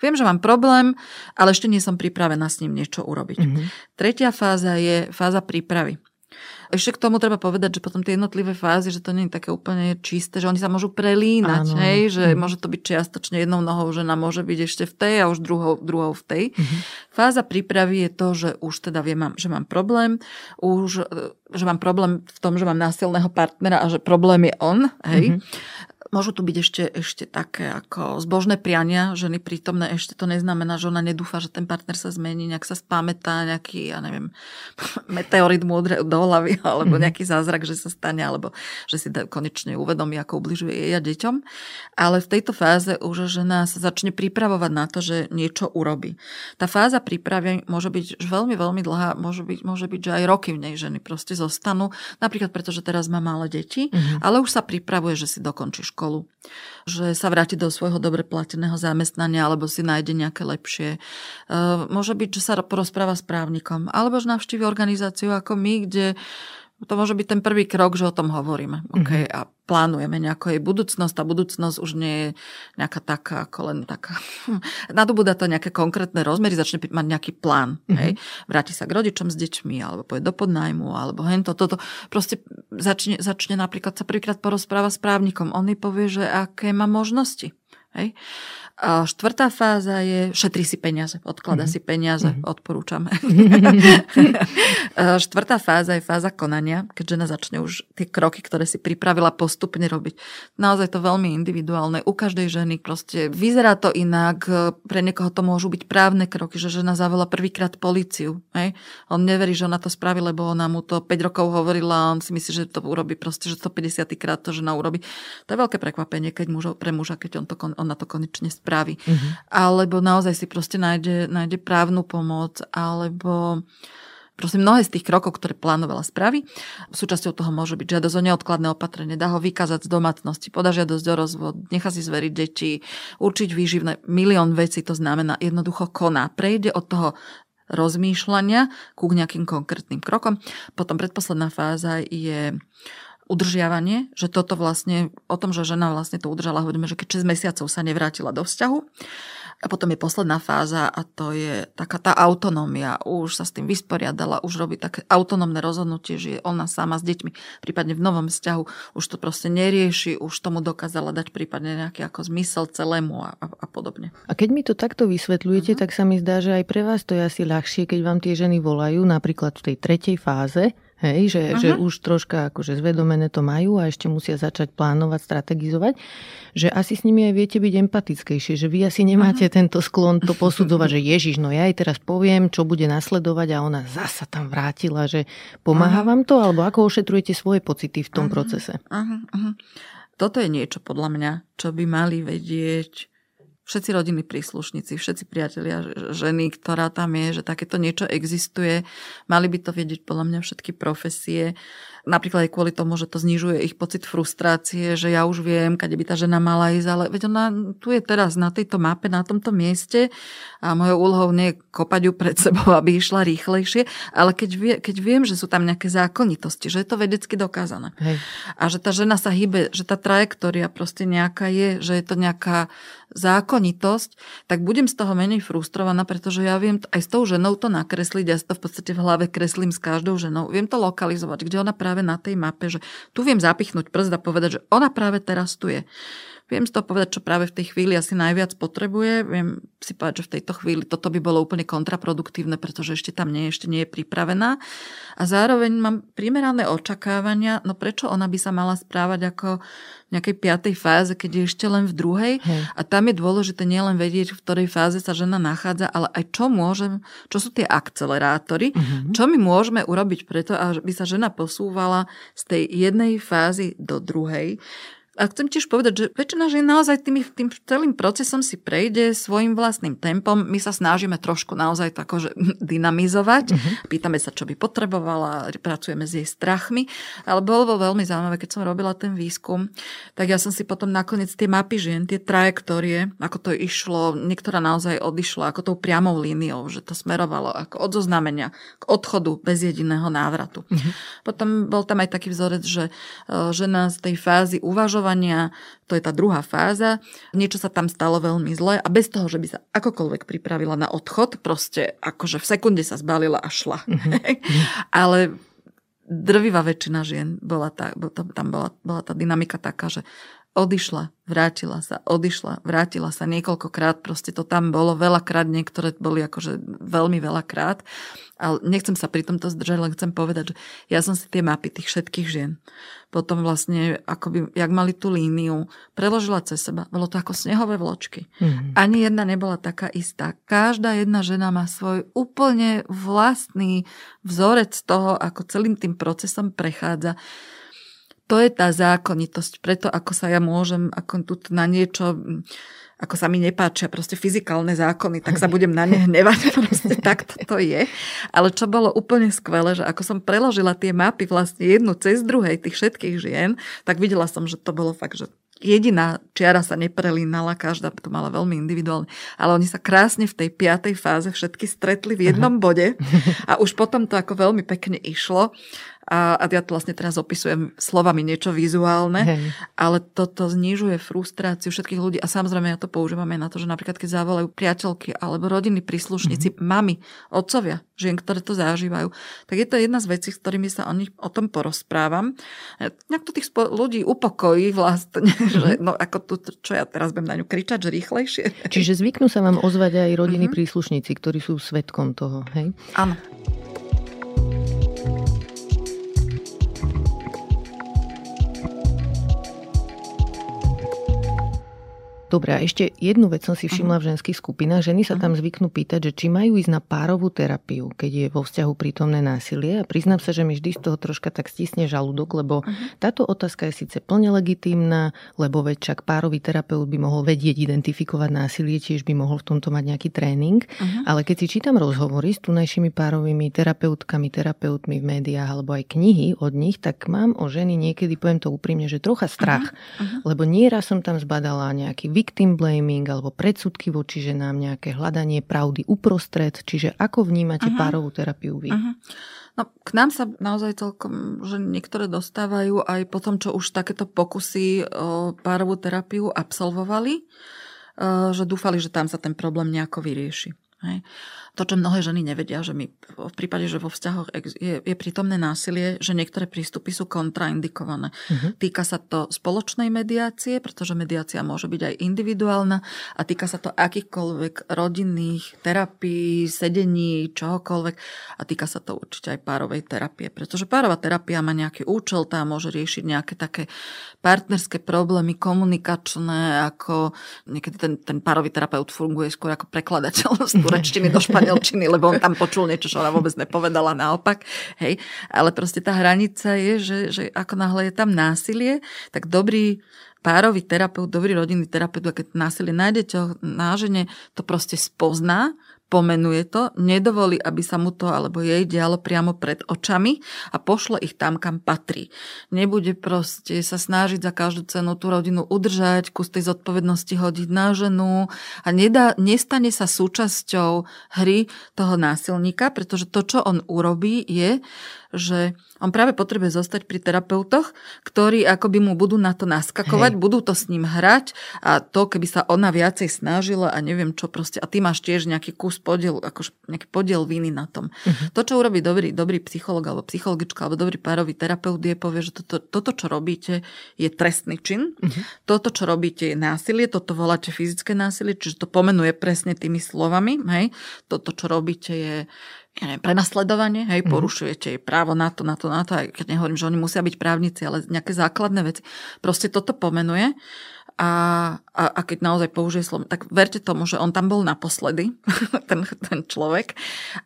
Viem, že mám problém, ale ešte nie som pripravená s ním niečo urobiť. Mm-hmm. Tretia fáza je fáza prípravy. Ešte k tomu treba povedať, že potom tie jednotlivé fázy, že to nie je také úplne čisté, že oni sa môžu prelínať, Áno. hej, že mm. môže to byť čiastočne jednou nohou, žena môže byť ešte v tej a už druhou, druhou v tej. Mm-hmm. Fáza prípravy je to, že už teda viem, že mám problém, už že mám problém v tom, že mám násilného partnera a že problém je on, hej. Mm-hmm. Môžu tu byť ešte, ešte také ako zbožné priania ženy prítomné. Ešte to neznamená, že ona nedúfa, že ten partner sa zmení, nejak sa spamätá, nejaký, ja neviem, meteorit múdre do hlavy, alebo mhm. nejaký zázrak, že sa stane, alebo že si konečne uvedomí, ako ubližuje jej a deťom. Ale v tejto fáze už žena sa začne pripravovať na to, že niečo urobí. Tá fáza prípravy môže byť veľmi, veľmi dlhá, môže byť, môže byť, že aj roky v nej ženy proste zostanú, napríklad preto, že teraz má malé deti, mm-hmm. ale už sa pripravuje, že si dokončí školu. Že sa vráti do svojho dobre plateného zamestnania alebo si nájde nejaké lepšie. E, môže byť, že sa porozpráva s právnikom alebo že navštívi organizáciu ako my, kde to môže byť ten prvý krok, že o tom hovoríme. Okay? Mm-hmm. A plánujeme nejakú jej budúcnosť. Tá budúcnosť už nie je nejaká taká, ako len taká... Nadobúda to nejaké konkrétne rozmery, začne mať nejaký plán. Mm-hmm. Hej? Vráti sa k rodičom s deťmi, alebo pôjde do podnajmu, alebo hento, toto. Proste začne, začne napríklad sa prvýkrát porozpráva s právnikom. On mi povie, že aké má možnosti. Hej? A štvrtá fáza je šetri si peniaze, odklada mm-hmm. si peniaze, mm-hmm. odporúčam. štvrtá fáza je fáza konania, keď žena začne už tie kroky, ktoré si pripravila postupne robiť. Naozaj to veľmi individuálne. U každej ženy proste vyzerá to inak. Pre niekoho to môžu byť právne kroky, že žena zavolá prvýkrát policiu. Hej? On neverí, že ona to spraví, lebo ona mu to 5 rokov hovorila a on si myslí, že to urobí proste, že 150 krát to žena urobí. To je veľké prekvapenie keď mužo, pre muža, keď on to, ona to konečne spraví správy. Uh-huh. Alebo naozaj si proste nájde, nájde právnu pomoc, alebo Proste mnohé z tých krokov, ktoré plánovala spraví, súčasťou toho môže byť žiadosť o neodkladné opatrenie, dá ho vykázať z domácnosti, podá žiadosť o rozvod, nechá si zveriť deti, určiť výživné, milión vecí to znamená, jednoducho koná. Prejde od toho rozmýšľania ku nejakým konkrétnym krokom. Potom predposledná fáza je udržiavanie, že toto vlastne, o tom, že žena vlastne to udržala, hovoríme, že keď 6 mesiacov sa nevrátila do vzťahu, a potom je posledná fáza a to je taká tá autonómia. Už sa s tým vysporiadala, už robí také autonómne rozhodnutie, že je ona sama s deťmi, prípadne v novom vzťahu, už to proste nerieši, už tomu dokázala dať prípadne nejaký ako zmysel celému a, a, a podobne. A keď mi to takto vysvetľujete, uh-huh. tak sa mi zdá, že aj pre vás to je asi ľahšie, keď vám tie ženy volajú, napríklad v tej tretej fáze, Hej, že, že už troška akože zvedomené to majú a ešte musia začať plánovať, strategizovať, že asi s nimi aj viete byť empatickejšie, že vy asi nemáte uh-huh. tento sklon to posudzovať, že Ježiš, no ja aj teraz poviem, čo bude nasledovať a ona zasa tam vrátila, že pomáha uh-huh. vám to, alebo ako ošetrujete svoje pocity v tom uh-huh. procese? Uh-huh. Uh-huh. Toto je niečo podľa mňa, čo by mali vedieť všetci rodinní príslušníci, všetci priatelia ženy, ktorá tam je, že takéto niečo existuje. Mali by to vedieť podľa mňa všetky profesie. Napríklad aj kvôli tomu, že to znižuje ich pocit frustrácie, že ja už viem, kade by tá žena mala ísť, ale veď ona tu je teraz na tejto mape, na tomto mieste a mojou úlohou nie je kopať ju pred sebou, aby išla rýchlejšie, ale keď, vie, keď viem, že sú tam nejaké zákonitosti, že je to vedecky dokázané Hej. a že tá žena sa hýbe, že tá trajektória proste nejaká je, že je to nejaká zákonitosť, tak budem z toho menej frustrovaná, pretože ja viem aj s tou ženou to nakresliť, ja si to v podstate v hlave kreslím s každou ženou, viem to lokalizovať, kde ona práve na tej mape, že tu viem zapichnúť prst a povedať, že ona práve teraz tu je. Viem si to povedať, čo práve v tej chvíli asi najviac potrebuje. Viem si povedať, že v tejto chvíli toto by bolo úplne kontraproduktívne, pretože ešte tam nie, ešte nie je pripravená. A zároveň mám primerané očakávania, no prečo ona by sa mala správať ako v nejakej piatej fáze, keď je ešte len v druhej. Hej. A tam je dôležité nielen vedieť, v ktorej fáze sa žena nachádza, ale aj čo môžem, čo sú tie akcelerátory, uh-huh. čo my môžeme urobiť preto, aby sa žena posúvala z tej jednej fázy do druhej. A chcem tiež povedať, že väčšina žien naozaj tým, tým celým procesom si prejde svojim vlastným tempom. My sa snažíme trošku naozaj tako, že dynamizovať. Uh-huh. Pýtame sa, čo by potrebovala, pracujeme s jej strachmi. Ale bolo veľmi zaujímavé, keď som robila ten výskum, tak ja som si potom nakoniec tie mapy žien, tie trajektórie, ako to išlo, niektorá naozaj odišla ako tou priamou líniou, že to smerovalo ako od zoznamenia k odchodu bez jediného návratu. Uh-huh. Potom bol tam aj taký vzorec, že e, žena z tej fázy uvažovala uvažovania, to je tá druhá fáza, niečo sa tam stalo veľmi zle a bez toho, že by sa akokoľvek pripravila na odchod, proste akože v sekunde sa zbalila a šla. Mm-hmm. Ale drvivá väčšina žien bola tá, tam bola, bola tá dynamika taká, že odišla, vrátila sa, odišla, vrátila sa niekoľkokrát, proste to tam bolo veľakrát, niektoré boli akože veľmi veľakrát, ale nechcem sa pri tomto zdržať, len chcem povedať, že ja som si tie mapy tých všetkých žien potom vlastne, akoby, jak mali tú líniu, preložila cez seba. Bolo to ako snehové vločky. Mm-hmm. Ani jedna nebola taká istá. Každá jedna žena má svoj úplne vlastný vzorec toho, ako celým tým procesom prechádza to je tá zákonitosť. Preto ako sa ja môžem ako tu na niečo ako sa mi nepáčia proste fyzikálne zákony, tak sa budem na ne hnevať. Proste tak to je. Ale čo bolo úplne skvelé, že ako som preložila tie mapy vlastne jednu cez druhej tých všetkých žien, tak videla som, že to bolo fakt, že jediná čiara sa neprelínala, každá to mala veľmi individuálne, ale oni sa krásne v tej piatej fáze všetky stretli v jednom Aha. bode a už potom to ako veľmi pekne išlo a, a ja to vlastne teraz opisujem slovami niečo vizuálne, Hej. ale toto znižuje frustráciu všetkých ľudí a samozrejme ja to používam aj na to, že napríklad keď zavolajú priateľky alebo rodiny príslušníci, mm-hmm. mami, otcovia, žien, ktoré to zažívajú, tak je to jedna z vecí, s ktorými sa o, nich, o tom porozprávam. Nejak to tých spo- ľudí upokojí vlastne, mm-hmm. že no ako tu, čo ja teraz budem na ňu kričať, že rýchlejšie. Čiže zvyknú sa vám ozvať aj rodiny mm-hmm. príslušníci, ktorí sú svetkom toho, hej? Áno. Dobre, a ešte jednu vec som si všimla v ženských skupinách. Ženy sa tam zvyknú pýtať, že či majú ísť na párovú terapiu, keď je vo vzťahu prítomné násilie. A priznám sa, že mi vždy z toho troška tak stisne žalúdok, lebo táto otázka je síce plne legitímna, lebo veď čak párový terapeut by mohol vedieť identifikovať násilie, tiež by mohol v tomto mať nejaký tréning. Uh-huh. Ale keď si čítam rozhovory s tunajšími párovými terapeutkami, terapeutmi v médiách alebo aj knihy od nich, tak mám o ženy niekedy, poviem to úprimne, že trocha strach. Uh-huh. Lebo nieraz som tam zbadala nejaký victim blaming alebo predsudky voči ženám, nejaké hľadanie pravdy uprostred. Čiže ako vnímate uh-huh. párovú terapiu vy? Uh-huh. No, k nám sa naozaj celkom, že niektoré dostávajú aj po tom, čo už takéto pokusy o párovú terapiu absolvovali, že dúfali, že tam sa ten problém nejako vyrieši. Hej to, čo mnohé ženy nevedia, že my v prípade, že vo vzťahoch je, je prítomné násilie, že niektoré prístupy sú kontraindikované. Uh-huh. Týka sa to spoločnej mediácie, pretože mediácia môže byť aj individuálna a týka sa to akýchkoľvek rodinných terapií, sedení, čohokoľvek a týka sa to určite aj párovej terapie, pretože párová terapia má nejaký účel, tá môže riešiť nejaké také partnerské problémy komunikačné, ako niekedy ten, ten párový terapeut funguje skôr ako prekladateľ z turečtiny do španielčiny španielčiny, lebo on tam počul niečo, čo ona vôbec nepovedala naopak. Hej. Ale proste tá hranica je, že, že ako náhle je tam násilie, tak dobrý párový terapeut, dobrý rodinný terapeut, keď násilie nájdete na žene, to proste spozná pomenuje to, nedovolí, aby sa mu to alebo jej dialo priamo pred očami a pošle ich tam, kam patrí. Nebude proste sa snažiť za každú cenu tú rodinu udržať, kus tej zodpovednosti hodiť na ženu a nedá, nestane sa súčasťou hry toho násilníka, pretože to, čo on urobí, je, že on práve potrebuje zostať pri terapeutoch, ktorí akoby mu budú na to naskakovať, Hej. budú to s ním hrať a to, keby sa ona viacej snažila a neviem čo proste, a ty máš tiež nejaký kus podiel, akož nejaký podiel viny na tom. Uh-huh. To, čo urobí dobrý, dobrý psycholog alebo psychologička alebo dobrý párový terapeut je povie, že toto, toto čo robíte, je trestný čin. Uh-huh. Toto, čo robíte, je násilie. Toto voláte fyzické násilie, čiže to pomenuje presne tými slovami. Hej. Toto, čo robíte, je ja neviem, prenasledovanie, hej, mm. porušujete jej právo na to, na to, na to, aj keď nehovorím, že oni musia byť právnici, ale nejaké základné veci. Proste toto pomenuje a, a, a keď naozaj použije slovo, tak verte tomu, že on tam bol naposledy, ten, ten človek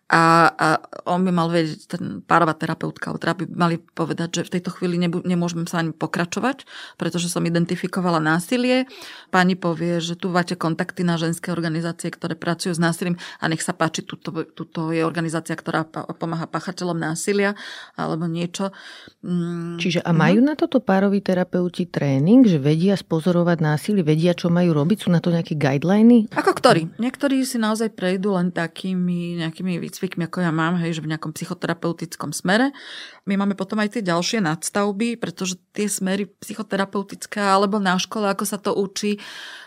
a, a on by mal vedieť, ten párová terapeutka, alebo by mali povedať, že v tejto chvíli nebu, nemôžeme sa ani pokračovať, pretože som identifikovala násilie. Pani povie, že tu máte kontakty na ženské organizácie, ktoré pracujú s násilím a nech sa páči, tuto, tuto je organizácia, ktorá pomáha pachateľom násilia alebo niečo. Mm. Čiže a majú mm. na toto pároví terapeuti tréning, že vedia spozorovať násilie, vedia, čo majú robiť? Sú na to nejaké guideliny? Ako ktorí? Niektorí si naozaj prejdú len takými nejakými výcvikmi, ako ja mám, hej, že v nejakom psychoterapeutickom smere. My máme potom aj tie ďalšie nadstavby, pretože tie smery psychoterapeutické alebo na škole, ako sa to učí,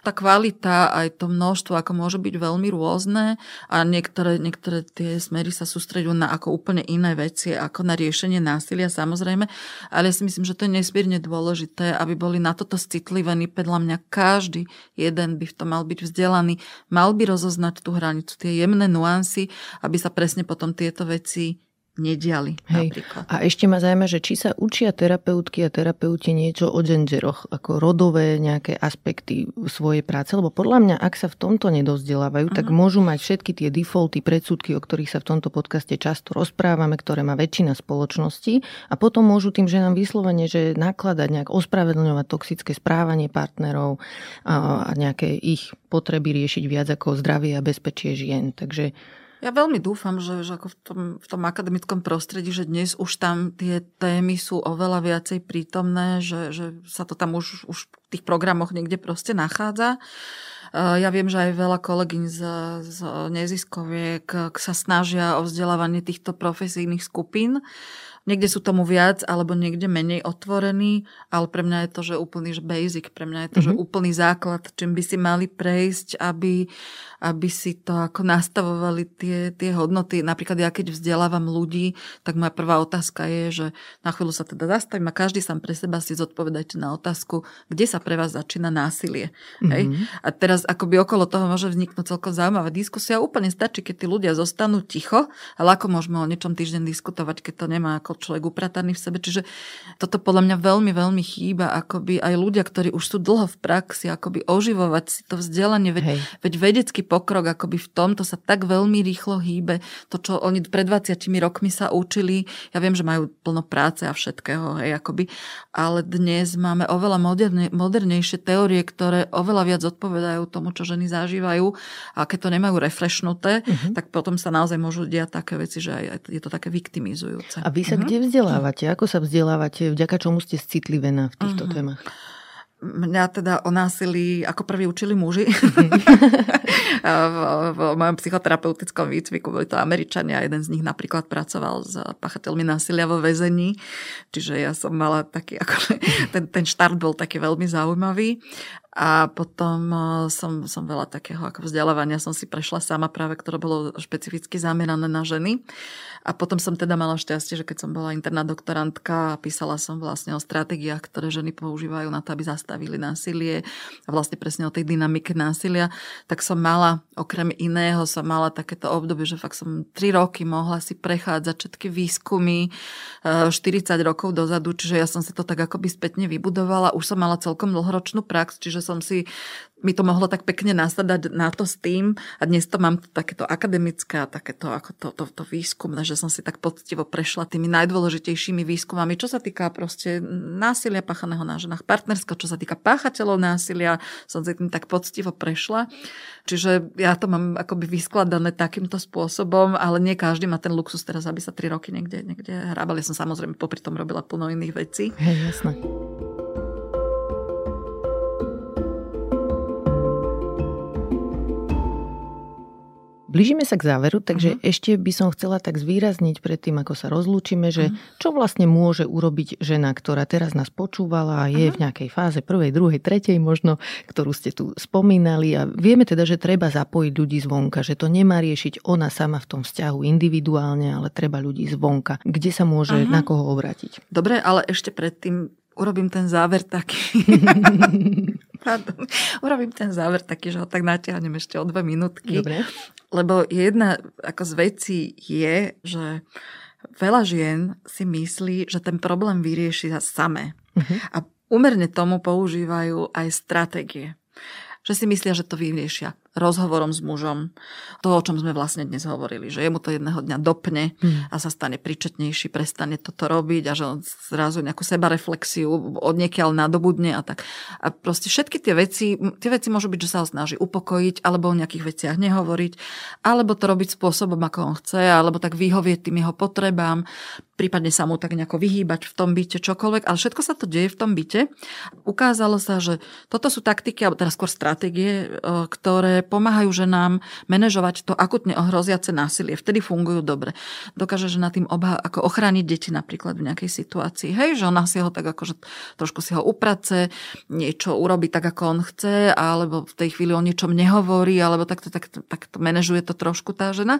tá kvalita, aj to množstvo, ako môže byť veľmi rôzne a niektoré, niektoré tie smery sa sústredujú na ako úplne iné veci, ako na riešenie násilia samozrejme, ale ja si myslím, že to je nesmierne dôležité, aby boli na toto citlivení. Podľa mňa každý jeden by v tom mal byť vzdelaný, mal by rozoznať tú hranicu, tie jemné nuancy, aby sa presne potom tieto veci nediali. Hej. Napríklad. A ešte ma zaujíma, že či sa učia terapeutky a terapeuti niečo o genderoch, ako rodové nejaké aspekty svojej práce, lebo podľa mňa, ak sa v tomto nedozdelávajú, uh-huh. tak mhm. môžu mať všetky tie defaulty, predsudky, o ktorých sa v tomto podcaste často rozprávame, ktoré má väčšina spoločnosti a potom môžu tým ženám vyslovene, že nakladať nejak ospravedlňovať toxické správanie partnerov a nejaké ich potreby riešiť viac ako zdravie a bezpečie žien. Takže ja veľmi dúfam, že, že ako v tom, v tom akademickom prostredí, že dnes už tam tie témy sú oveľa viacej prítomné, že, že sa to tam už, už v tých programoch niekde proste nachádza. Ja viem, že aj veľa kolegyň z, z neziskoviek sa snažia o vzdelávanie týchto profesijných skupín. Niekde sú tomu viac, alebo niekde menej otvorení, ale pre mňa je to, že úplný že basic, pre mňa je to, mm-hmm. že mhm. úplný základ, čím by si mali prejsť, aby, aby si to ako nastavovali tie, tie hodnoty. Napríklad ja keď vzdelávam ľudí, tak moja prvá otázka je, že na chvíľu sa teda zastavím a každý sám pre seba si zodpovedajte na otázku, kde sa pre vás začína násilie. Mm-hmm. Hej? Mhm. A teraz akoby okolo toho môže vzniknúť celkom zaujímavá diskusia. Úplne stačí, keď tí ľudia zostanú ticho, ale ako môžeme o niečom týždeň diskutovať, keď to nemá ako človek uprataný v sebe. Čiže toto podľa mňa veľmi, veľmi chýba, akoby aj ľudia, ktorí už sú dlho v praxi, akoby oživovať si to vzdelanie, veď, veď vedecký pokrok akoby v tomto sa tak veľmi rýchlo hýbe. To, čo oni pred 20 rokmi sa učili, ja viem, že majú plno práce a všetkého, hej, akoby, ale dnes máme oveľa moderne, modernejšie teórie, ktoré oveľa viac odpovedajú tomu, čo ženy zažívajú a keď to nemajú refreshnuté, uh-huh. tak potom sa naozaj môžu diať také veci, že aj je to také viktimizujúce. A vy sa uh-huh. Kde vzdelávate? Ako sa vzdelávate? Vďaka čomu ste citlivená v týchto uh-huh. témach? Mňa teda o násilí ako prvý učili muži. v, v mojom psychoterapeutickom výcviku boli to Američania. Jeden z nich napríklad pracoval s pachateľmi násilia vo väzení. Čiže ja som mala taký, ako, ten, ten štart bol taký veľmi zaujímavý. A potom eh, som, som veľa takého ako vzdelávania som si prešla sama práve, ktoré bolo špecificky zamerané na ženy. A potom som teda mala šťastie, že keď som bola interná doktorantka, písala som vlastne o stratégiách, ktoré ženy používajú na to, aby zastavili násilie a vlastne presne o tej dynamike násilia, tak som mala, okrem iného, som mala takéto obdobie, že fakt som 3 roky mohla si prechádzať všetky výskumy 40 eh, rokov dozadu, čiže ja som si to tak akoby spätne vybudovala. Už som mala celkom dlhoročnú prax, čiže som si mi to mohlo tak pekne nasadať na to s tým a dnes to mám takéto akademické a takéto ako to, to, to výskumné, že som si tak poctivo prešla tými najdôležitejšími výskumami, čo sa týka proste násilia páchaného na ženách, partnerského, čo sa týka páchateľov násilia, som si tým tak poctivo prešla. Čiže ja to mám akoby vyskladané takýmto spôsobom, ale nie každý má ten luxus teraz, aby sa tri roky niekde, niekde hrábal. Ja som samozrejme popri tom robila plno iných vecí. Hej, jasné. Blížime sa k záveru, takže uh-huh. ešte by som chcela tak zvýrazniť pred tým, ako sa rozlúčime, že uh-huh. čo vlastne môže urobiť žena, ktorá teraz nás počúvala a je uh-huh. v nejakej fáze prvej, druhej, tretej možno, ktorú ste tu spomínali a vieme teda, že treba zapojiť ľudí zvonka, že to nemá riešiť ona sama v tom vzťahu individuálne, ale treba ľudí zvonka. Kde sa môže, uh-huh. na koho obrátiť? Dobre, ale ešte predtým urobím ten záver taký. Pardon. Urobím ten záver taký, že ho tak natiahnem ešte o dve minútky. Dobre. Lebo jedna ako z vecí je, že veľa žien si myslí, že ten problém vyrieši samé. Uh-huh. A umerne tomu používajú aj stratégie. Že si myslia, že to vyriešia rozhovorom s mužom. To, o čom sme vlastne dnes hovorili, že jemu to jedného dňa dopne hmm. a sa stane príčetnejší, prestane toto robiť a že on zrazu nejakú sebareflexiu od niekiaľ nadobudne a tak. A proste všetky tie veci, tie veci môžu byť, že sa ho snaží upokojiť, alebo o nejakých veciach nehovoriť, alebo to robiť spôsobom, ako on chce, alebo tak vyhovieť tým jeho potrebám, prípadne sa mu tak nejako vyhýbať v tom byte, čokoľvek, ale všetko sa to deje v tom byte. Ukázalo sa, že toto sú taktiky, alebo teraz skôr stratégie, e, ktoré pomáhajú ženám manažovať to akutne ohroziace násilie. Vtedy fungujú dobre. Dokáže žena tým obha- ako ochrániť deti napríklad v nejakej situácii. Hej, že ona si ho tak akože trošku si ho uprace, niečo urobí tak, ako on chce, alebo v tej chvíli o niečom nehovorí, alebo takto, takto, takto manažuje to trošku tá žena.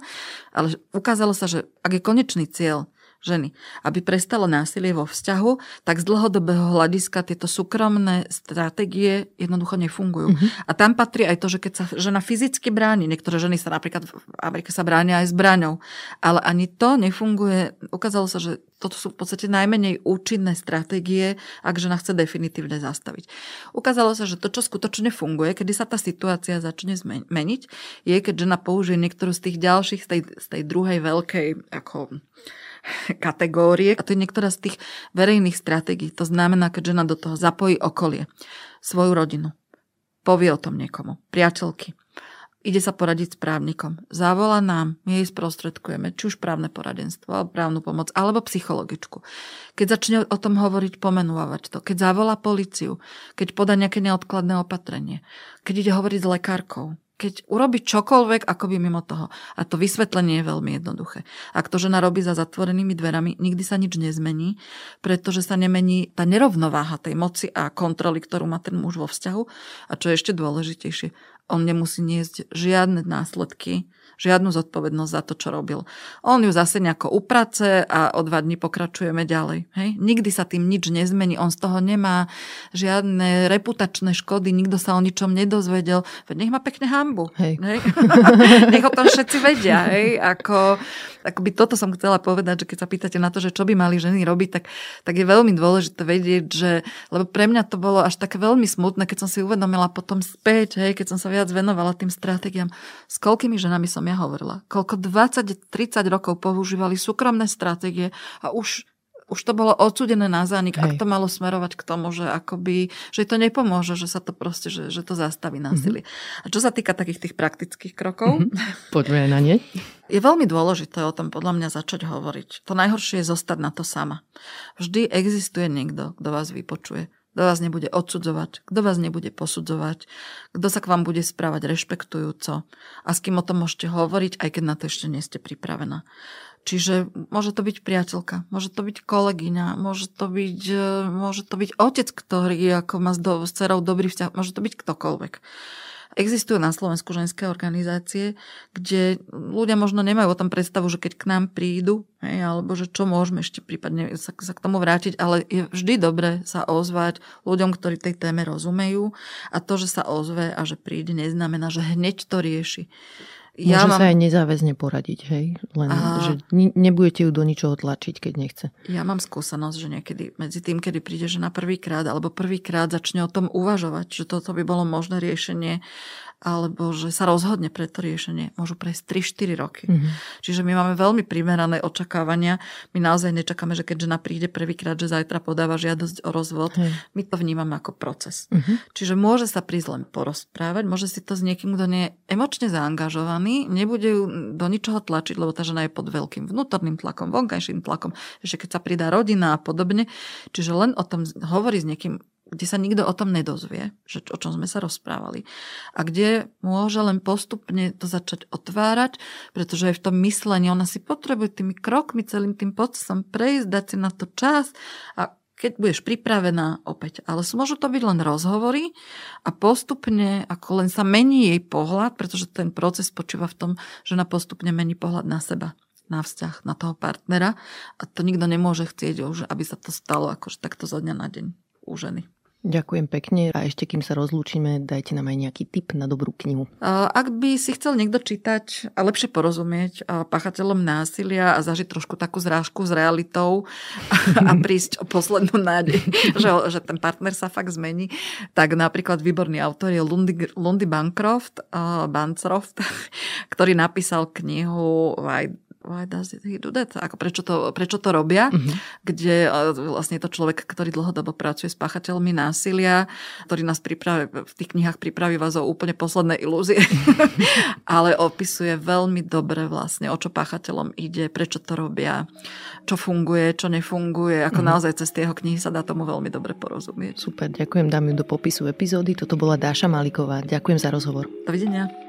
Ale ukázalo sa, že ak je konečný cieľ ženy. Aby prestalo násilie vo vzťahu, tak z dlhodobého hľadiska tieto súkromné stratégie jednoducho nefungujú. Mm-hmm. A tam patrí aj to, že keď sa žena fyzicky bráni, niektoré ženy sa napríklad v Amerike sa bránia aj zbraňou, ale ani to nefunguje. Ukázalo sa, že toto sú v podstate najmenej účinné stratégie, ak žena chce definitívne zastaviť. Ukázalo sa, že to, čo skutočne funguje, kedy sa tá situácia začne zmeniť, je, keď žena použije niektorú z tých ďalších, z tej, z tej druhej veľkej ako kategórie. A to je niektorá z tých verejných stratégií. To znamená, keď žena do toho zapojí okolie, svoju rodinu, povie o tom niekomu, priateľky, ide sa poradiť s právnikom, zavolá nám, my jej sprostredkujeme, či už právne poradenstvo, alebo právnu pomoc, alebo psychologičku. Keď začne o tom hovoriť, pomenúvať to, keď zavolá policiu, keď podá nejaké neodkladné opatrenie, keď ide hovoriť s lekárkou, keď urobí čokoľvek, ako by mimo toho. A to vysvetlenie je veľmi jednoduché. Ak to žena robí za zatvorenými dverami, nikdy sa nič nezmení, pretože sa nemení tá nerovnováha tej moci a kontroly, ktorú má ten muž vo vzťahu. A čo je ešte dôležitejšie, on nemusí niesť žiadne následky žiadnu zodpovednosť za to, čo robil. On ju zase nejako uprace a o dva dní pokračujeme ďalej. Hej? Nikdy sa tým nič nezmení, on z toho nemá žiadne reputačné škody, nikto sa o ničom nedozvedel, veď nech má pekne hambu. Hej. Hej? nech o tom všetci vedia. Hej? Ako, by toto som chcela povedať, že keď sa pýtate na to, že čo by mali ženy robiť, tak, tak je veľmi dôležité vedieť, že, lebo pre mňa to bolo až také veľmi smutné, keď som si uvedomila potom späť, hej, keď som sa viac venovala tým stratégiám, s koľkými ženami som ja hovorila, koľko 20-30 rokov používali súkromné stratégie a už už to bolo odsudené na zánik, Hej. ak to malo smerovať k tomu, že akoby, že to nepomôže, že sa to proste, že, že to zastaví násilie. Mm-hmm. A čo sa týka takých tých praktických krokov, mm-hmm. poďme na ne. Je veľmi dôležité o tom podľa mňa začať hovoriť. To najhoršie je zostať na to sama. Vždy existuje niekto, kto vás vypočuje kto vás nebude odsudzovať, kto vás nebude posudzovať, kto sa k vám bude správať rešpektujúco a s kým o tom môžete hovoriť, aj keď na to ešte nie ste pripravená. Čiže môže to byť priateľka, môže to byť kolegyňa, môže to byť, e, môže to byť otec, ktorý ako má s, dcerou dobrý vzťah, môže to byť ktokoľvek. Existujú na Slovensku ženské organizácie, kde ľudia možno nemajú o tom predstavu, že keď k nám prídu, hej, alebo že čo môžeme ešte prípadne sa, sa k tomu vrátiť, ale je vždy dobre sa ozvať ľuďom, ktorí tej téme rozumejú a to, že sa ozve a že príde, neznamená, že hneď to rieši. Ja Môže mám... sa aj nezáväzne poradiť, hej? Len, a... že nebudete ju do ničoho tlačiť, keď nechce. Ja mám skúsenosť, že niekedy medzi tým, kedy príde žena prvýkrát alebo prvýkrát začne o tom uvažovať, že toto by bolo možné riešenie alebo že sa rozhodne pre to riešenie, môžu prejsť 3-4 roky. Mm-hmm. Čiže my máme veľmi primerané očakávania. My naozaj nečakáme, že keď žena príde prvýkrát, že zajtra podáva žiadosť o rozvod. Hej. My to vnímame ako proces. Mm-hmm. Čiže môže sa prísť len porozprávať, môže si to s niekým, kto nie je emočne zaangažovaný, nebude ju do ničoho tlačiť, lebo tá žena je pod veľkým vnútorným tlakom, vonkajším tlakom, ešte keď sa pridá rodina a podobne. Čiže len o tom hovorí s niekým kde sa nikto o tom nedozvie, že o čom sme sa rozprávali. A kde môže len postupne to začať otvárať, pretože aj v tom myslení ona si potrebuje tými krokmi, celým tým procesom prejsť, dať si na to čas a keď budeš pripravená opäť. Ale môžu to byť len rozhovory a postupne, ako len sa mení jej pohľad, pretože ten proces počíva v tom, že ona postupne mení pohľad na seba na vzťah, na toho partnera a to nikto nemôže chcieť, aby sa to stalo akože takto zo dňa na deň u ženy. Ďakujem pekne a ešte kým sa rozlúčime, dajte nám aj nejaký tip na dobrú knihu. Ak by si chcel niekto čítať a lepšie porozumieť pachateľom násilia a zažiť trošku takú zrážku s realitou a prísť o poslednú nádej, že, že ten partner sa fakt zmení, tak napríklad výborný autor je Lundy, Lundy Bancroft, Bancroft, ktorý napísal knihu Why why does he do that? Ako prečo, to, prečo to robia? Uh-huh. Kde vlastne je to človek, ktorý dlhodobo pracuje s páchateľmi násilia, ktorý nás pripraví, v tých knihách pripraví vás o úplne posledné ilúzie. Ale opisuje veľmi dobre vlastne, o čo páchateľom ide, prečo to robia, čo funguje, čo nefunguje. Ako uh-huh. naozaj cez tie jeho knihy sa dá tomu veľmi dobre porozumieť. Super, ďakujem, dám ju do popisu epizódy. Toto bola Dáša Maliková. Ďakujem za rozhovor. Dovidenia.